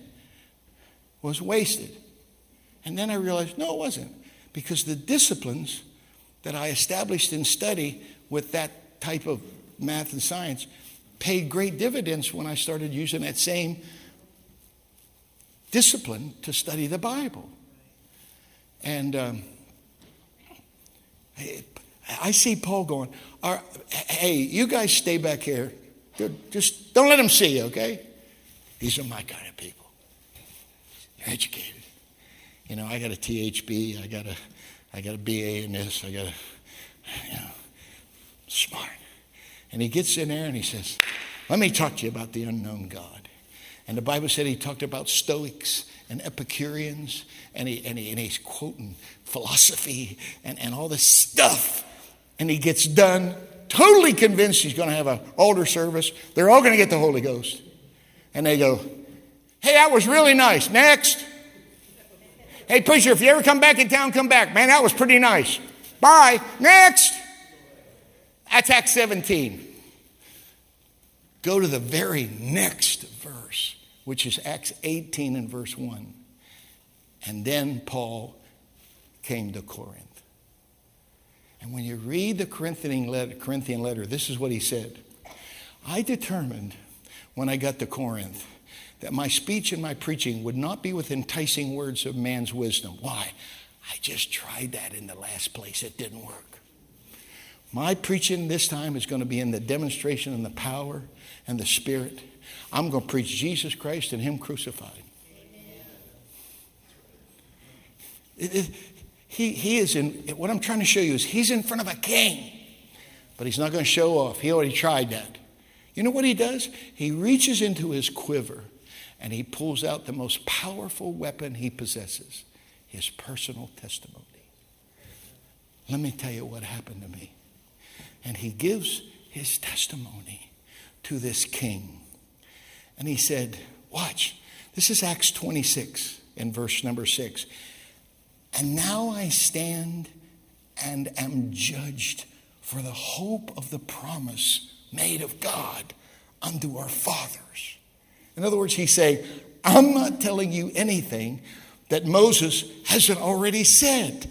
was wasted. And then I realized, no, it wasn't. Because the disciplines that I established in study with that type of math and science paid great dividends when I started using that same discipline to study the Bible. And um, I see Paul going, hey, you guys stay back here. Just don't let them see you, okay? These are my kind of people. They're educated. You know, I got a THB, I got a, I got a BA in this, I got a, you know, smart. And he gets in there and he says, Let me talk to you about the unknown God. And the Bible said he talked about Stoics and Epicureans, and, he, and, he, and he's quoting philosophy and, and all this stuff. And he gets done, totally convinced he's going to have an altar service. They're all going to get the Holy Ghost. And they go, Hey, that was really nice. Next. Hey, preacher, if you ever come back in town, come back. Man, that was pretty nice. Bye. Next. That's Acts 17. Go to the very next verse, which is Acts 18 and verse 1. And then Paul came to Corinth. And when you read the Corinthian letter, Corinthian letter, this is what he said I determined when I got to Corinth that my speech and my preaching would not be with enticing words of man's wisdom. Why? I just tried that in the last place, it didn't work. My preaching this time is going to be in the demonstration and the power and the Spirit. I'm going to preach Jesus Christ and Him crucified. It, it, he, he is in, what I'm trying to show you is he's in front of a king, but he's not going to show off. He already tried that. You know what he does? He reaches into his quiver and he pulls out the most powerful weapon he possesses his personal testimony. Let me tell you what happened to me. And he gives his testimony to this king. And he said, Watch, this is Acts 26 in verse number 6. And now I stand and am judged for the hope of the promise made of God unto our fathers. In other words, he's saying, I'm not telling you anything that Moses hasn't already said.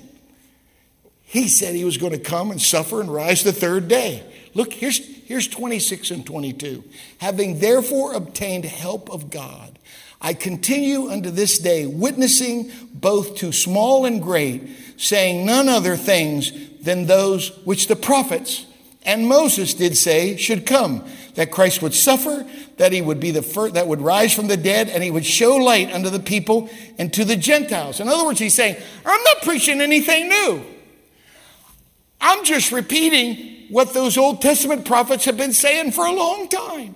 He said he was going to come and suffer and rise the third day. Look, here's, Here's 26 and 22. Having therefore obtained help of God, I continue unto this day, witnessing both to small and great, saying none other things than those which the prophets and Moses did say should come that Christ would suffer, that he would be the first, that would rise from the dead, and he would show light unto the people and to the Gentiles. In other words, he's saying, I'm not preaching anything new. I'm just repeating what those Old Testament prophets have been saying for a long time.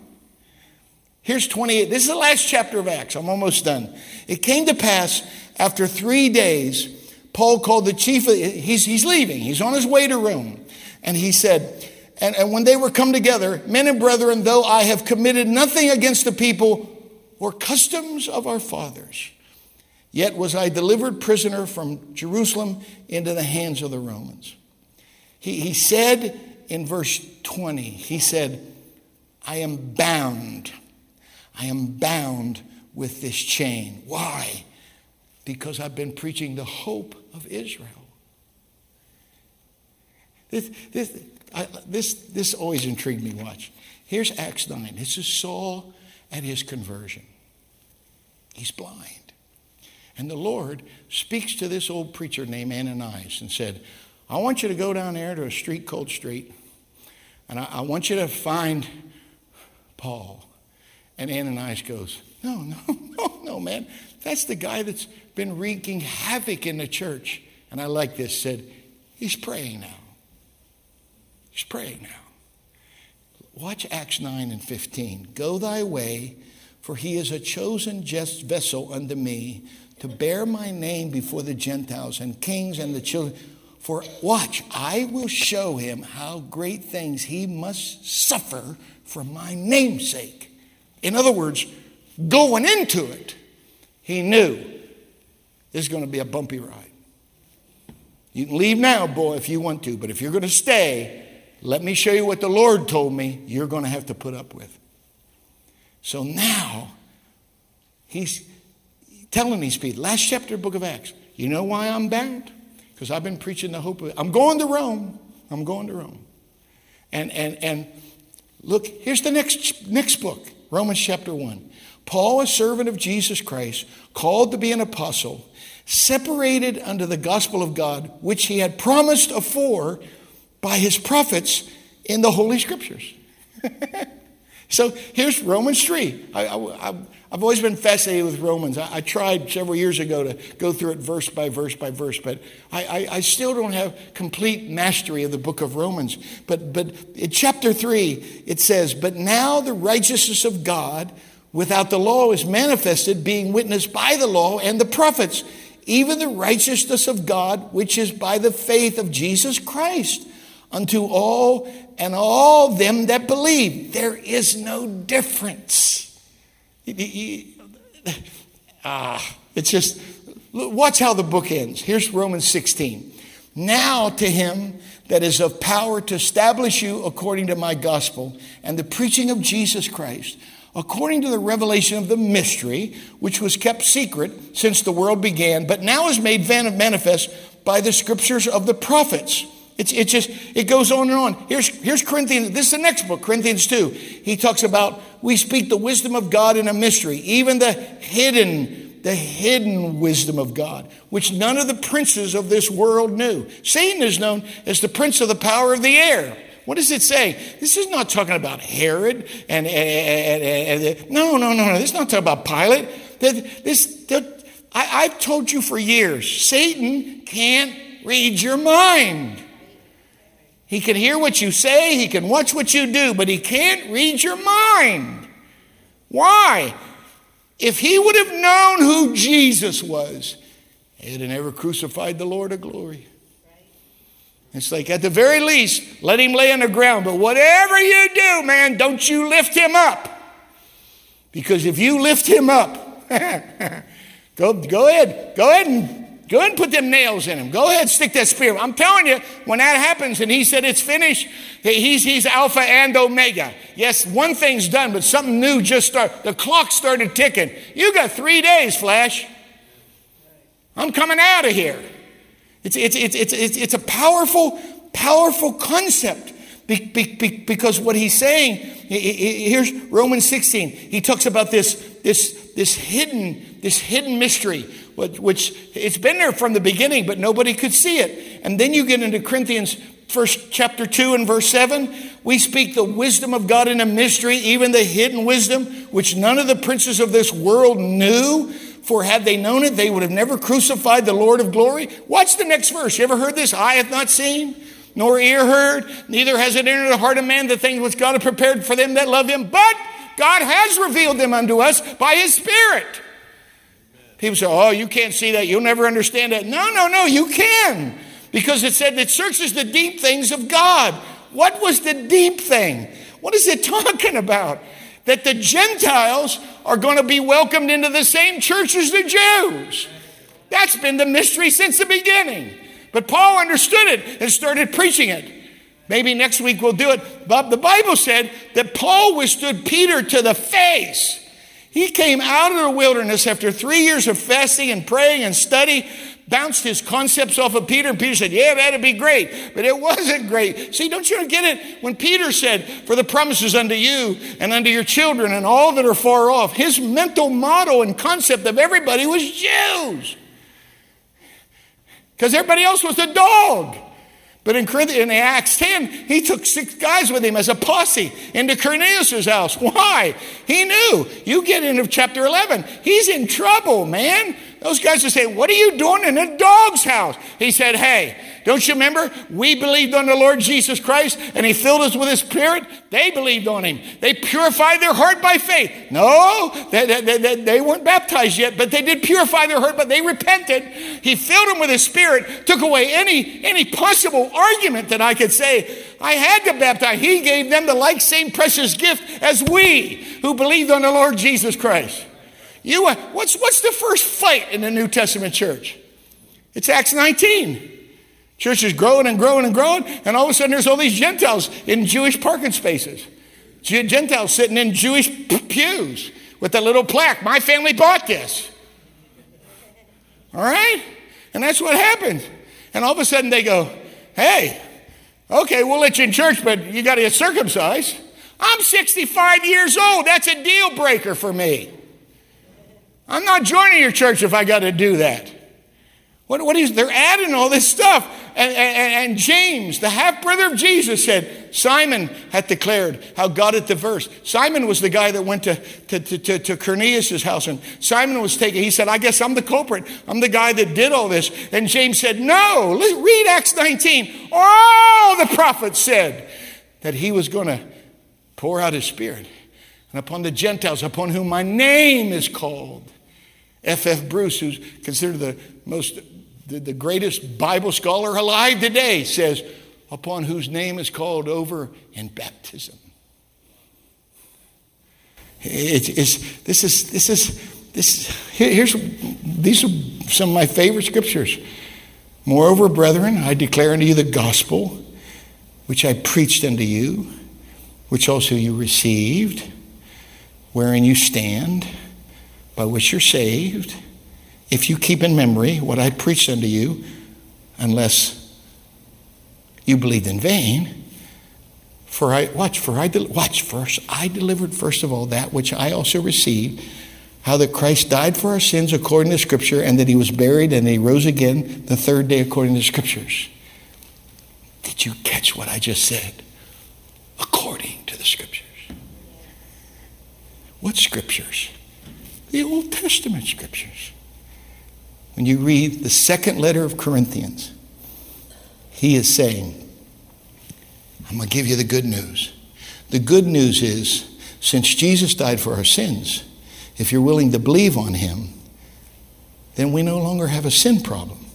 Here's 28. This is the last chapter of Acts. I'm almost done. It came to pass after three days, Paul called the chief, of, he's, he's leaving, he's on his way to Rome. And he said, and, and when they were come together, men and brethren, though I have committed nothing against the people or customs of our fathers, yet was I delivered prisoner from Jerusalem into the hands of the Romans. He, he said in verse 20, he said, I am bound. I am bound with this chain. Why? Because I've been preaching the hope of Israel. This, this, I, this, this always intrigued me. Watch. Here's Acts 9. This is Saul at his conversion. He's blind. And the Lord speaks to this old preacher named Ananias and said, I want you to go down there to a street called Street, and I, I want you to find Paul. And Ananias goes, No, no, no, no, man. That's the guy that's been wreaking havoc in the church. And I like this, said, He's praying now. He's praying now. Watch Acts 9 and 15. Go thy way, for he is a chosen just vessel unto me to bear my name before the Gentiles and kings and the children. For watch, I will show him how great things he must suffer for my namesake. In other words, going into it, he knew this is going to be a bumpy ride. You can leave now, boy, if you want to, but if you're going to stay, let me show you what the Lord told me you're going to have to put up with. So now, he's telling these people, last chapter book of Acts, you know why I'm bound? Because I've been preaching the hope of I'm going to Rome. I'm going to Rome. And and and look, here's the next next book, Romans chapter 1. Paul, a servant of Jesus Christ, called to be an apostle, separated unto the gospel of God, which he had promised afore by his prophets in the Holy Scriptures. so here's Romans 3. I, have always been fascinated with Romans. I, I, tried several years ago to go through it verse by verse by verse, but I, I, I, still don't have complete mastery of the book of Romans. But, but in chapter 3, it says, But now the righteousness of God without the law is manifested, being witnessed by the law and the prophets, even the righteousness of God, which is by the faith of Jesus Christ unto all and all them that believe. There is no difference. Ah, it's just, watch how the book ends. Here's Romans 16. Now to him that is of power to establish you according to my gospel and the preaching of Jesus Christ, according to the revelation of the mystery, which was kept secret since the world began, but now is made manifest by the scriptures of the prophets it's, it's just, it goes on and on. Here's, here's Corinthians, this is the next book, Corinthians 2. He talks about we speak the wisdom of God in a mystery, even the hidden, the hidden wisdom of God, which none of the princes of this world knew. Satan is known as the prince of the power of the air. What does it say? This is not talking about Herod and, and, and, and no, no, no, no. This is not talking about Pilate. This, I, I've told you for years, Satan can't read your mind. He can hear what you say, he can watch what you do, but he can't read your mind. Why? If he would have known who Jesus was, he'd have never crucified the Lord of glory. It's like, at the very least, let him lay on the ground. But whatever you do, man, don't you lift him up. Because if you lift him up, go, go ahead, go ahead and Go ahead and put them nails in him. Go ahead, stick that spear. I'm telling you, when that happens and he said it's finished, he's, he's Alpha and Omega. Yes, one thing's done, but something new just started. The clock started ticking. You got three days, Flash. I'm coming out of here. It's, it's, it's, it's, it's, it's a powerful, powerful concept Be, be, be, because what he's saying, here's Romans 16. He talks about this, this, this hidden, this hidden mystery, which it's been there from the beginning, but nobody could see it. And then you get into Corinthians first chapter 2 and verse 7 we speak the wisdom of god in a mystery even the hidden wisdom which none of the princes of this world knew. For had they known it they would have never crucified the lord of glory. Watch the next verse. You ever heard this? Eye hath not seen nor ear heard neither has it entered the heart of man the things which god hath prepared for them that love him. But god has revealed them unto us by his spirit people say oh you can't see that you'll never understand that no no no you can because it said it searches the deep things of God. What was the deep thing? What is it talking about? That the Gentiles are going to be welcomed into the same church as the Jews. That's been the mystery since the beginning. But Paul understood it and started preaching it. Maybe next week we'll do it. But the Bible said that Paul withstood Peter to the face. He came out of the wilderness after three years of fasting and praying and study bounced his concepts off of Peter, and Peter said, Yeah, that'd be great. But it wasn't great. See, don't you get it? When Peter said, For the promises unto you and unto your children and all that are far off, his mental model and concept of everybody was Jews. Because everybody else was a dog. But in, in Acts 10, he took six guys with him as a posse into Cornelius' house. Why? He knew. You get into chapter 11, he's in trouble, man. Those guys are say, What are you doing in a dog's house? He said, Hey, don't you remember? We believed on the Lord Jesus Christ and He filled us with His Spirit. They believed on Him. They purified their heart by faith. No, they, they, they, they weren't baptized yet, but they did purify their heart, but they repented. He filled them with His Spirit, took away any, any possible argument that I could say, I had to baptize. He gave them the like same precious gift as we who believed on the Lord Jesus Christ. You, what's, what's the first fight in the New Testament church? It's Acts 19. Church is growing and growing and growing, and all of a sudden there's all these Gentiles in Jewish parking spaces. Gentiles sitting in Jewish pews with a little plaque. My family bought this. All right? And that's what happens. And all of a sudden they go, hey, okay, we'll let you in church, but you got to get circumcised. I'm 65 years old. That's a deal breaker for me. I'm not joining your church if I got to do that. What, what is, they're adding all this stuff. And, and, and James, the half brother of Jesus, said, Simon had declared how God had diverse. Simon was the guy that went to, to, to, to Cornelius' house, and Simon was taken. He said, I guess I'm the culprit. I'm the guy that did all this. And James said, No, read Acts 19. All the prophets said that he was going to pour out his spirit and upon the Gentiles, upon whom my name is called. F.F. F. Bruce, who's considered the most the, the greatest Bible scholar alive today, says, upon whose name is called over in baptism. It, it's, this is, this is, this, here's, these are some of my favorite scriptures. Moreover, brethren, I declare unto you the gospel which I preached unto you, which also you received, wherein you stand by which you're saved, if you keep in memory what I preached unto you, unless you believed in vain. For I watch, for I watch first. I delivered first of all that which I also received, how that Christ died for our sins according to Scripture, and that He was buried and He rose again the third day according to Scriptures. Did you catch what I just said? According to the Scriptures. What Scriptures? The Old Testament scriptures. When you read the second letter of Corinthians, he is saying, I'm going to give you the good news. The good news is, since Jesus died for our sins, if you're willing to believe on him, then we no longer have a sin problem.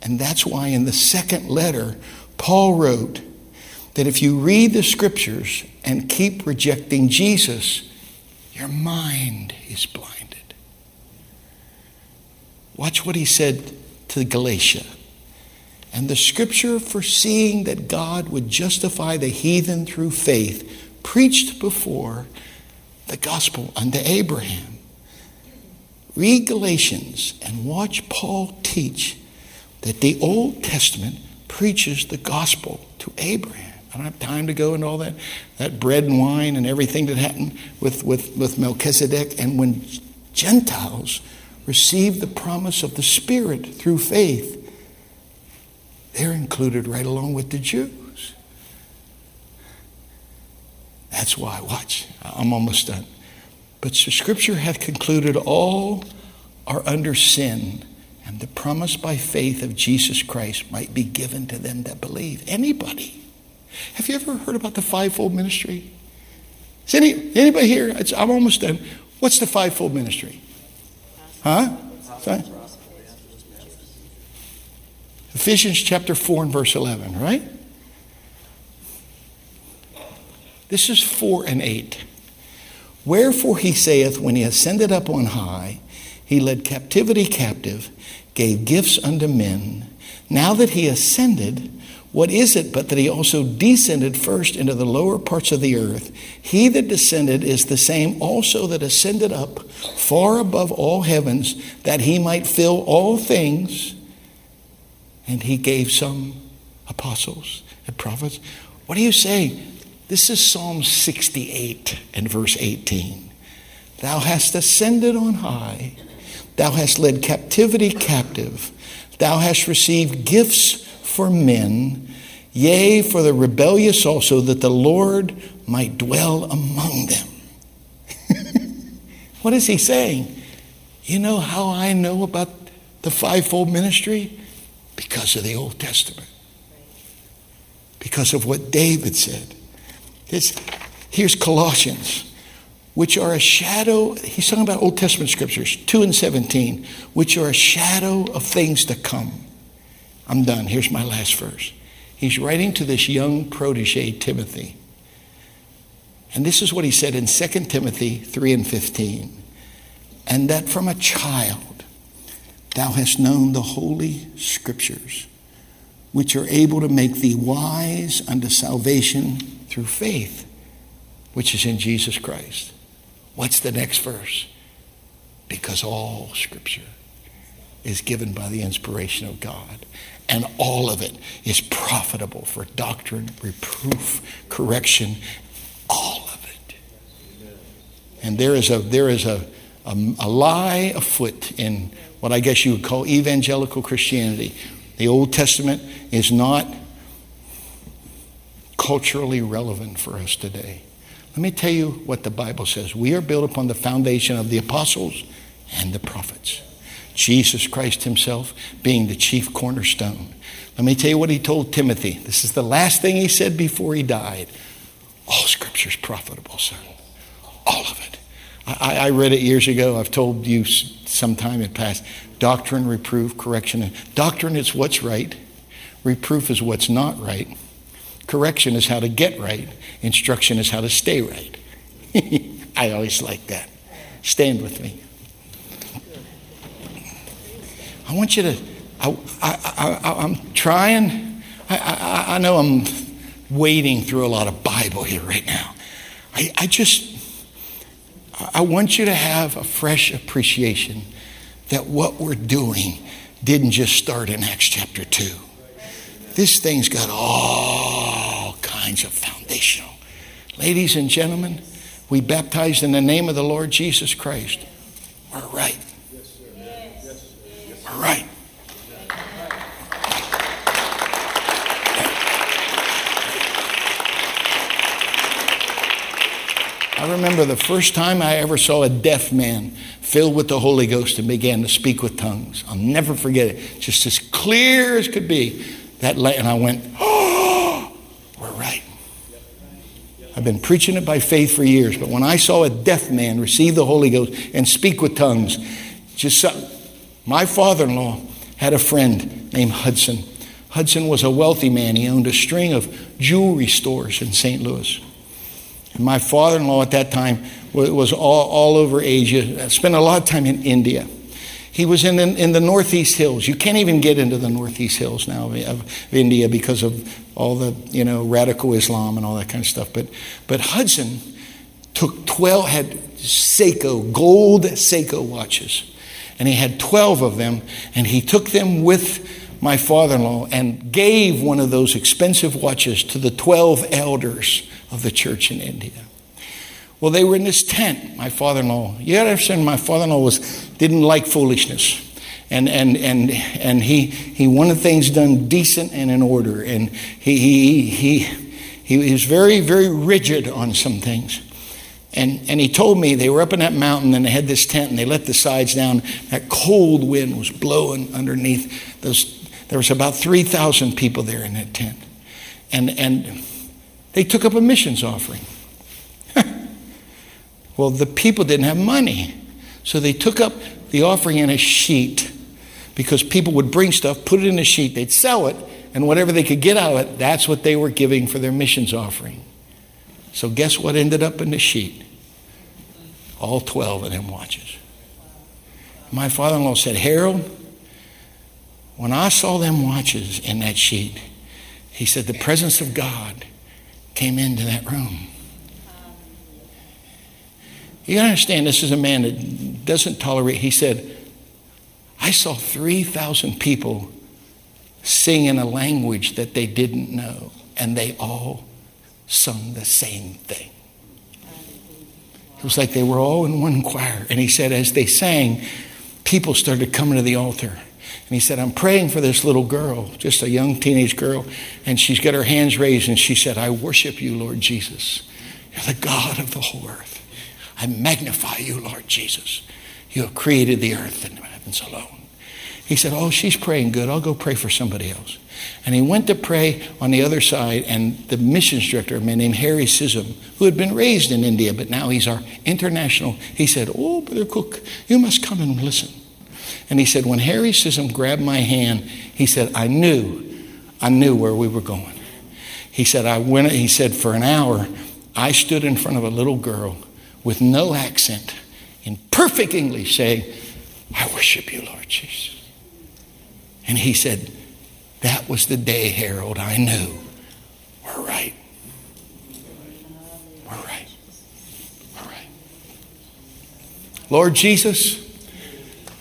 And that's why in the second letter, Paul wrote that if you read the scriptures and keep rejecting Jesus, your mind is blinded. Watch what he said to Galatia. And the scripture foreseeing that God would justify the heathen through faith preached before the gospel unto Abraham. Read Galatians and watch Paul teach that the Old Testament preaches the gospel to Abraham. I don't have time to go into all that, that bread and wine and everything that happened with, with, with Melchizedek. And when Gentiles receive the promise of the Spirit through faith, they're included right along with the Jews. That's why, watch, I'm almost done. But Scripture hath concluded all are under sin, and the promise by faith of Jesus Christ might be given to them that believe. Anybody. Have you ever heard about the fivefold ministry? Is any, anybody here? It's, I'm almost done. What's the fivefold ministry? Huh? Sorry? Ephesians chapter 4 and verse 11, right? This is 4 and 8. Wherefore he saith, when he ascended up on high, he led captivity captive, gave gifts unto men. Now that he ascended, what is it but that he also descended first into the lower parts of the earth? He that descended is the same also that ascended up far above all heavens, that he might fill all things. And he gave some apostles and prophets. What do you say? This is Psalm 68 and verse 18. Thou hast ascended on high, thou hast led captivity captive, thou hast received gifts for men, yea, for the rebellious also, that the Lord might dwell among them. what is he saying? You know how I know about the fivefold ministry? Because of the Old Testament. Because of what David said. This, here's Colossians, which are a shadow. He's talking about Old Testament scriptures, 2 and 17, which are a shadow of things to come. I'm done. Here's my last verse. He's writing to this young protege, Timothy. And this is what he said in 2 Timothy 3 and 15. And that from a child thou hast known the holy scriptures, which are able to make thee wise unto salvation through faith, which is in Jesus Christ. What's the next verse? Because all scripture is given by the inspiration of God and all of it is profitable for doctrine, reproof, correction, all of it. And there is a there is a, a, a lie afoot in what I guess you would call evangelical Christianity. The Old Testament is not culturally relevant for us today. Let me tell you what the Bible says. We are built upon the foundation of the apostles and the prophets. Jesus Christ Himself being the chief cornerstone. Let me tell you what He told Timothy. This is the last thing He said before He died. All Scripture is profitable, son. All of it. I, I, read it years ago. I've told you sometime in past. Doctrine, reproof, correction. Doctrine is what's right. Reproof is what's not right. Correction is how to get right. Instruction is how to stay right. I always like that. Stand with me. I want you to, I, I, am trying, I, I, I, know I'm wading through a lot of Bible here right now. I, I just, I want you to have a fresh appreciation that what we're doing didn't just start in Acts chapter 2. This thing's got all kinds of foundational. Ladies and gentlemen, we baptized in the name of the Lord Jesus Christ. We're right right. I remember the first time I ever saw a deaf man filled with the Holy Ghost and began to speak with tongues. I'll never forget it. Just as clear as could be. That and I went, oh, we're right. I've been preaching it by faith for years, but when I saw a deaf man receive the Holy Ghost and speak with tongues, just my father in law had a friend named Hudson. Hudson was a wealthy man. He owned a string of jewelry stores in St. Louis. And my father in law at that time was all, all over Asia, spent a lot of time in India. He was in, in, in, the Northeast Hills. You can't even get into the Northeast Hills now of, of India because of all the, you know, radical Islam and all that kind of stuff. But, but Hudson took 12, had Seiko, gold Seiko watches and he had 12 of them, and he took them with my father in law and gave one of those expensive watches to the 12 elders of the church in India. Well, they were in this tent, my father in law. You gotta understand, my father in law was, didn't like foolishness. And, and, and, and he, he wanted things done decent and in order. And he, he, he, he was very, very rigid on some things. And, and he told me they were up in that mountain and they had this tent and they let the sides down. That cold wind was blowing underneath. Those, there was about 3,000 people there in that tent. And, and they took up a missions offering. well, the people didn't have money. So they took up the offering in a sheet because people would bring stuff, put it in a sheet, they'd sell it, and whatever they could get out of it, that's what they were giving for their missions offering. So, guess what ended up in the sheet? All 12 of them watches. My father in law said, Harold, when I saw them watches in that sheet, he said, the presence of God came into that room. You understand, this is a man that doesn't tolerate. He said, I saw 3,000 people sing in a language that they didn't know, and they all sung the same thing. It was like they were all in one choir. And he said, as they sang, people started coming to the altar. And he said, I'm praying for this little girl, just a young teenage girl. And she's got her hands raised and she said, I worship you, Lord Jesus. You're the God of the whole earth. I magnify you, Lord Jesus. You have created the earth and the heavens alone. He said, Oh, she's praying good. I'll go pray for somebody else. And he went to pray on the other side, and the missions director, a man named Harry Scism, who had been raised in India, but now he's our international, he said, Oh, Brother Cook, you must come and listen. And he said, When Harry Scism grabbed my hand, he said, I knew, I knew where we were going. He said, I went, he said, for an hour, I stood in front of a little girl with no accent in perfect English saying, I worship you, Lord Jesus. And he said, that was the day, Harold, I knew we're right. We're right. We're right. Lord Jesus,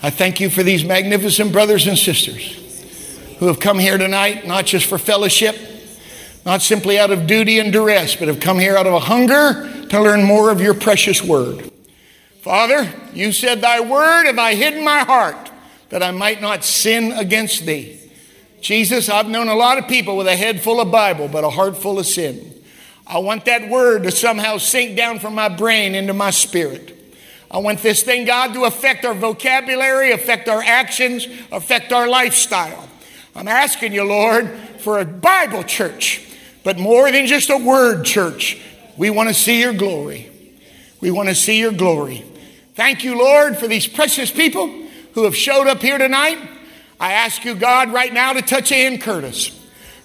I thank you for these magnificent brothers and sisters who have come here tonight, not just for fellowship, not simply out of duty and duress, but have come here out of a hunger to learn more of your precious word. Father, you said, Thy word have I hidden my heart that I might not sin against thee. Jesus, I've known a lot of people with a head full of Bible, but a heart full of sin. I want that word to somehow sink down from my brain into my spirit. I want this thing, God, to affect our vocabulary, affect our actions, affect our lifestyle. I'm asking you, Lord, for a Bible church, but more than just a word church. We want to see your glory. We want to see your glory. Thank you, Lord, for these precious people who have showed up here tonight. I ask you, God, right now to touch Ann Curtis.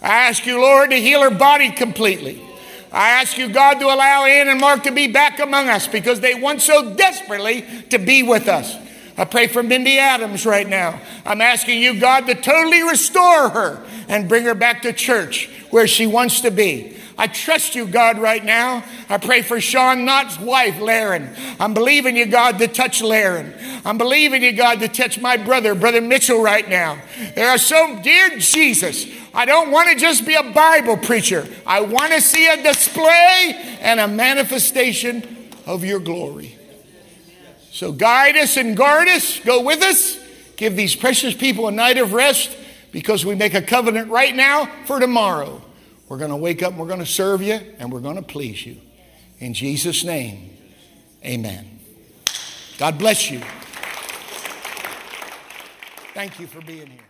I ask you, Lord, to heal her body completely. I ask you, God, to allow Ann and Mark to be back among us because they want so desperately to be with us. I pray for Mindy Adams right now. I'm asking you, God, to totally restore her and bring her back to church where she wants to be. I trust you, God, right now. I pray for Sean Knott's wife, Laren. I'm believing you, God, to touch Laren. I'm believing you, God, to touch my brother, Brother Mitchell, right now. There are so, dear Jesus, I don't want to just be a Bible preacher. I want to see a display and a manifestation of your glory. So guide us and guard us. Go with us. Give these precious people a night of rest because we make a covenant right now for tomorrow. We're going to wake up and we're going to serve you and we're going to please you. In Jesus' name, amen. God bless you. Thank you for being here.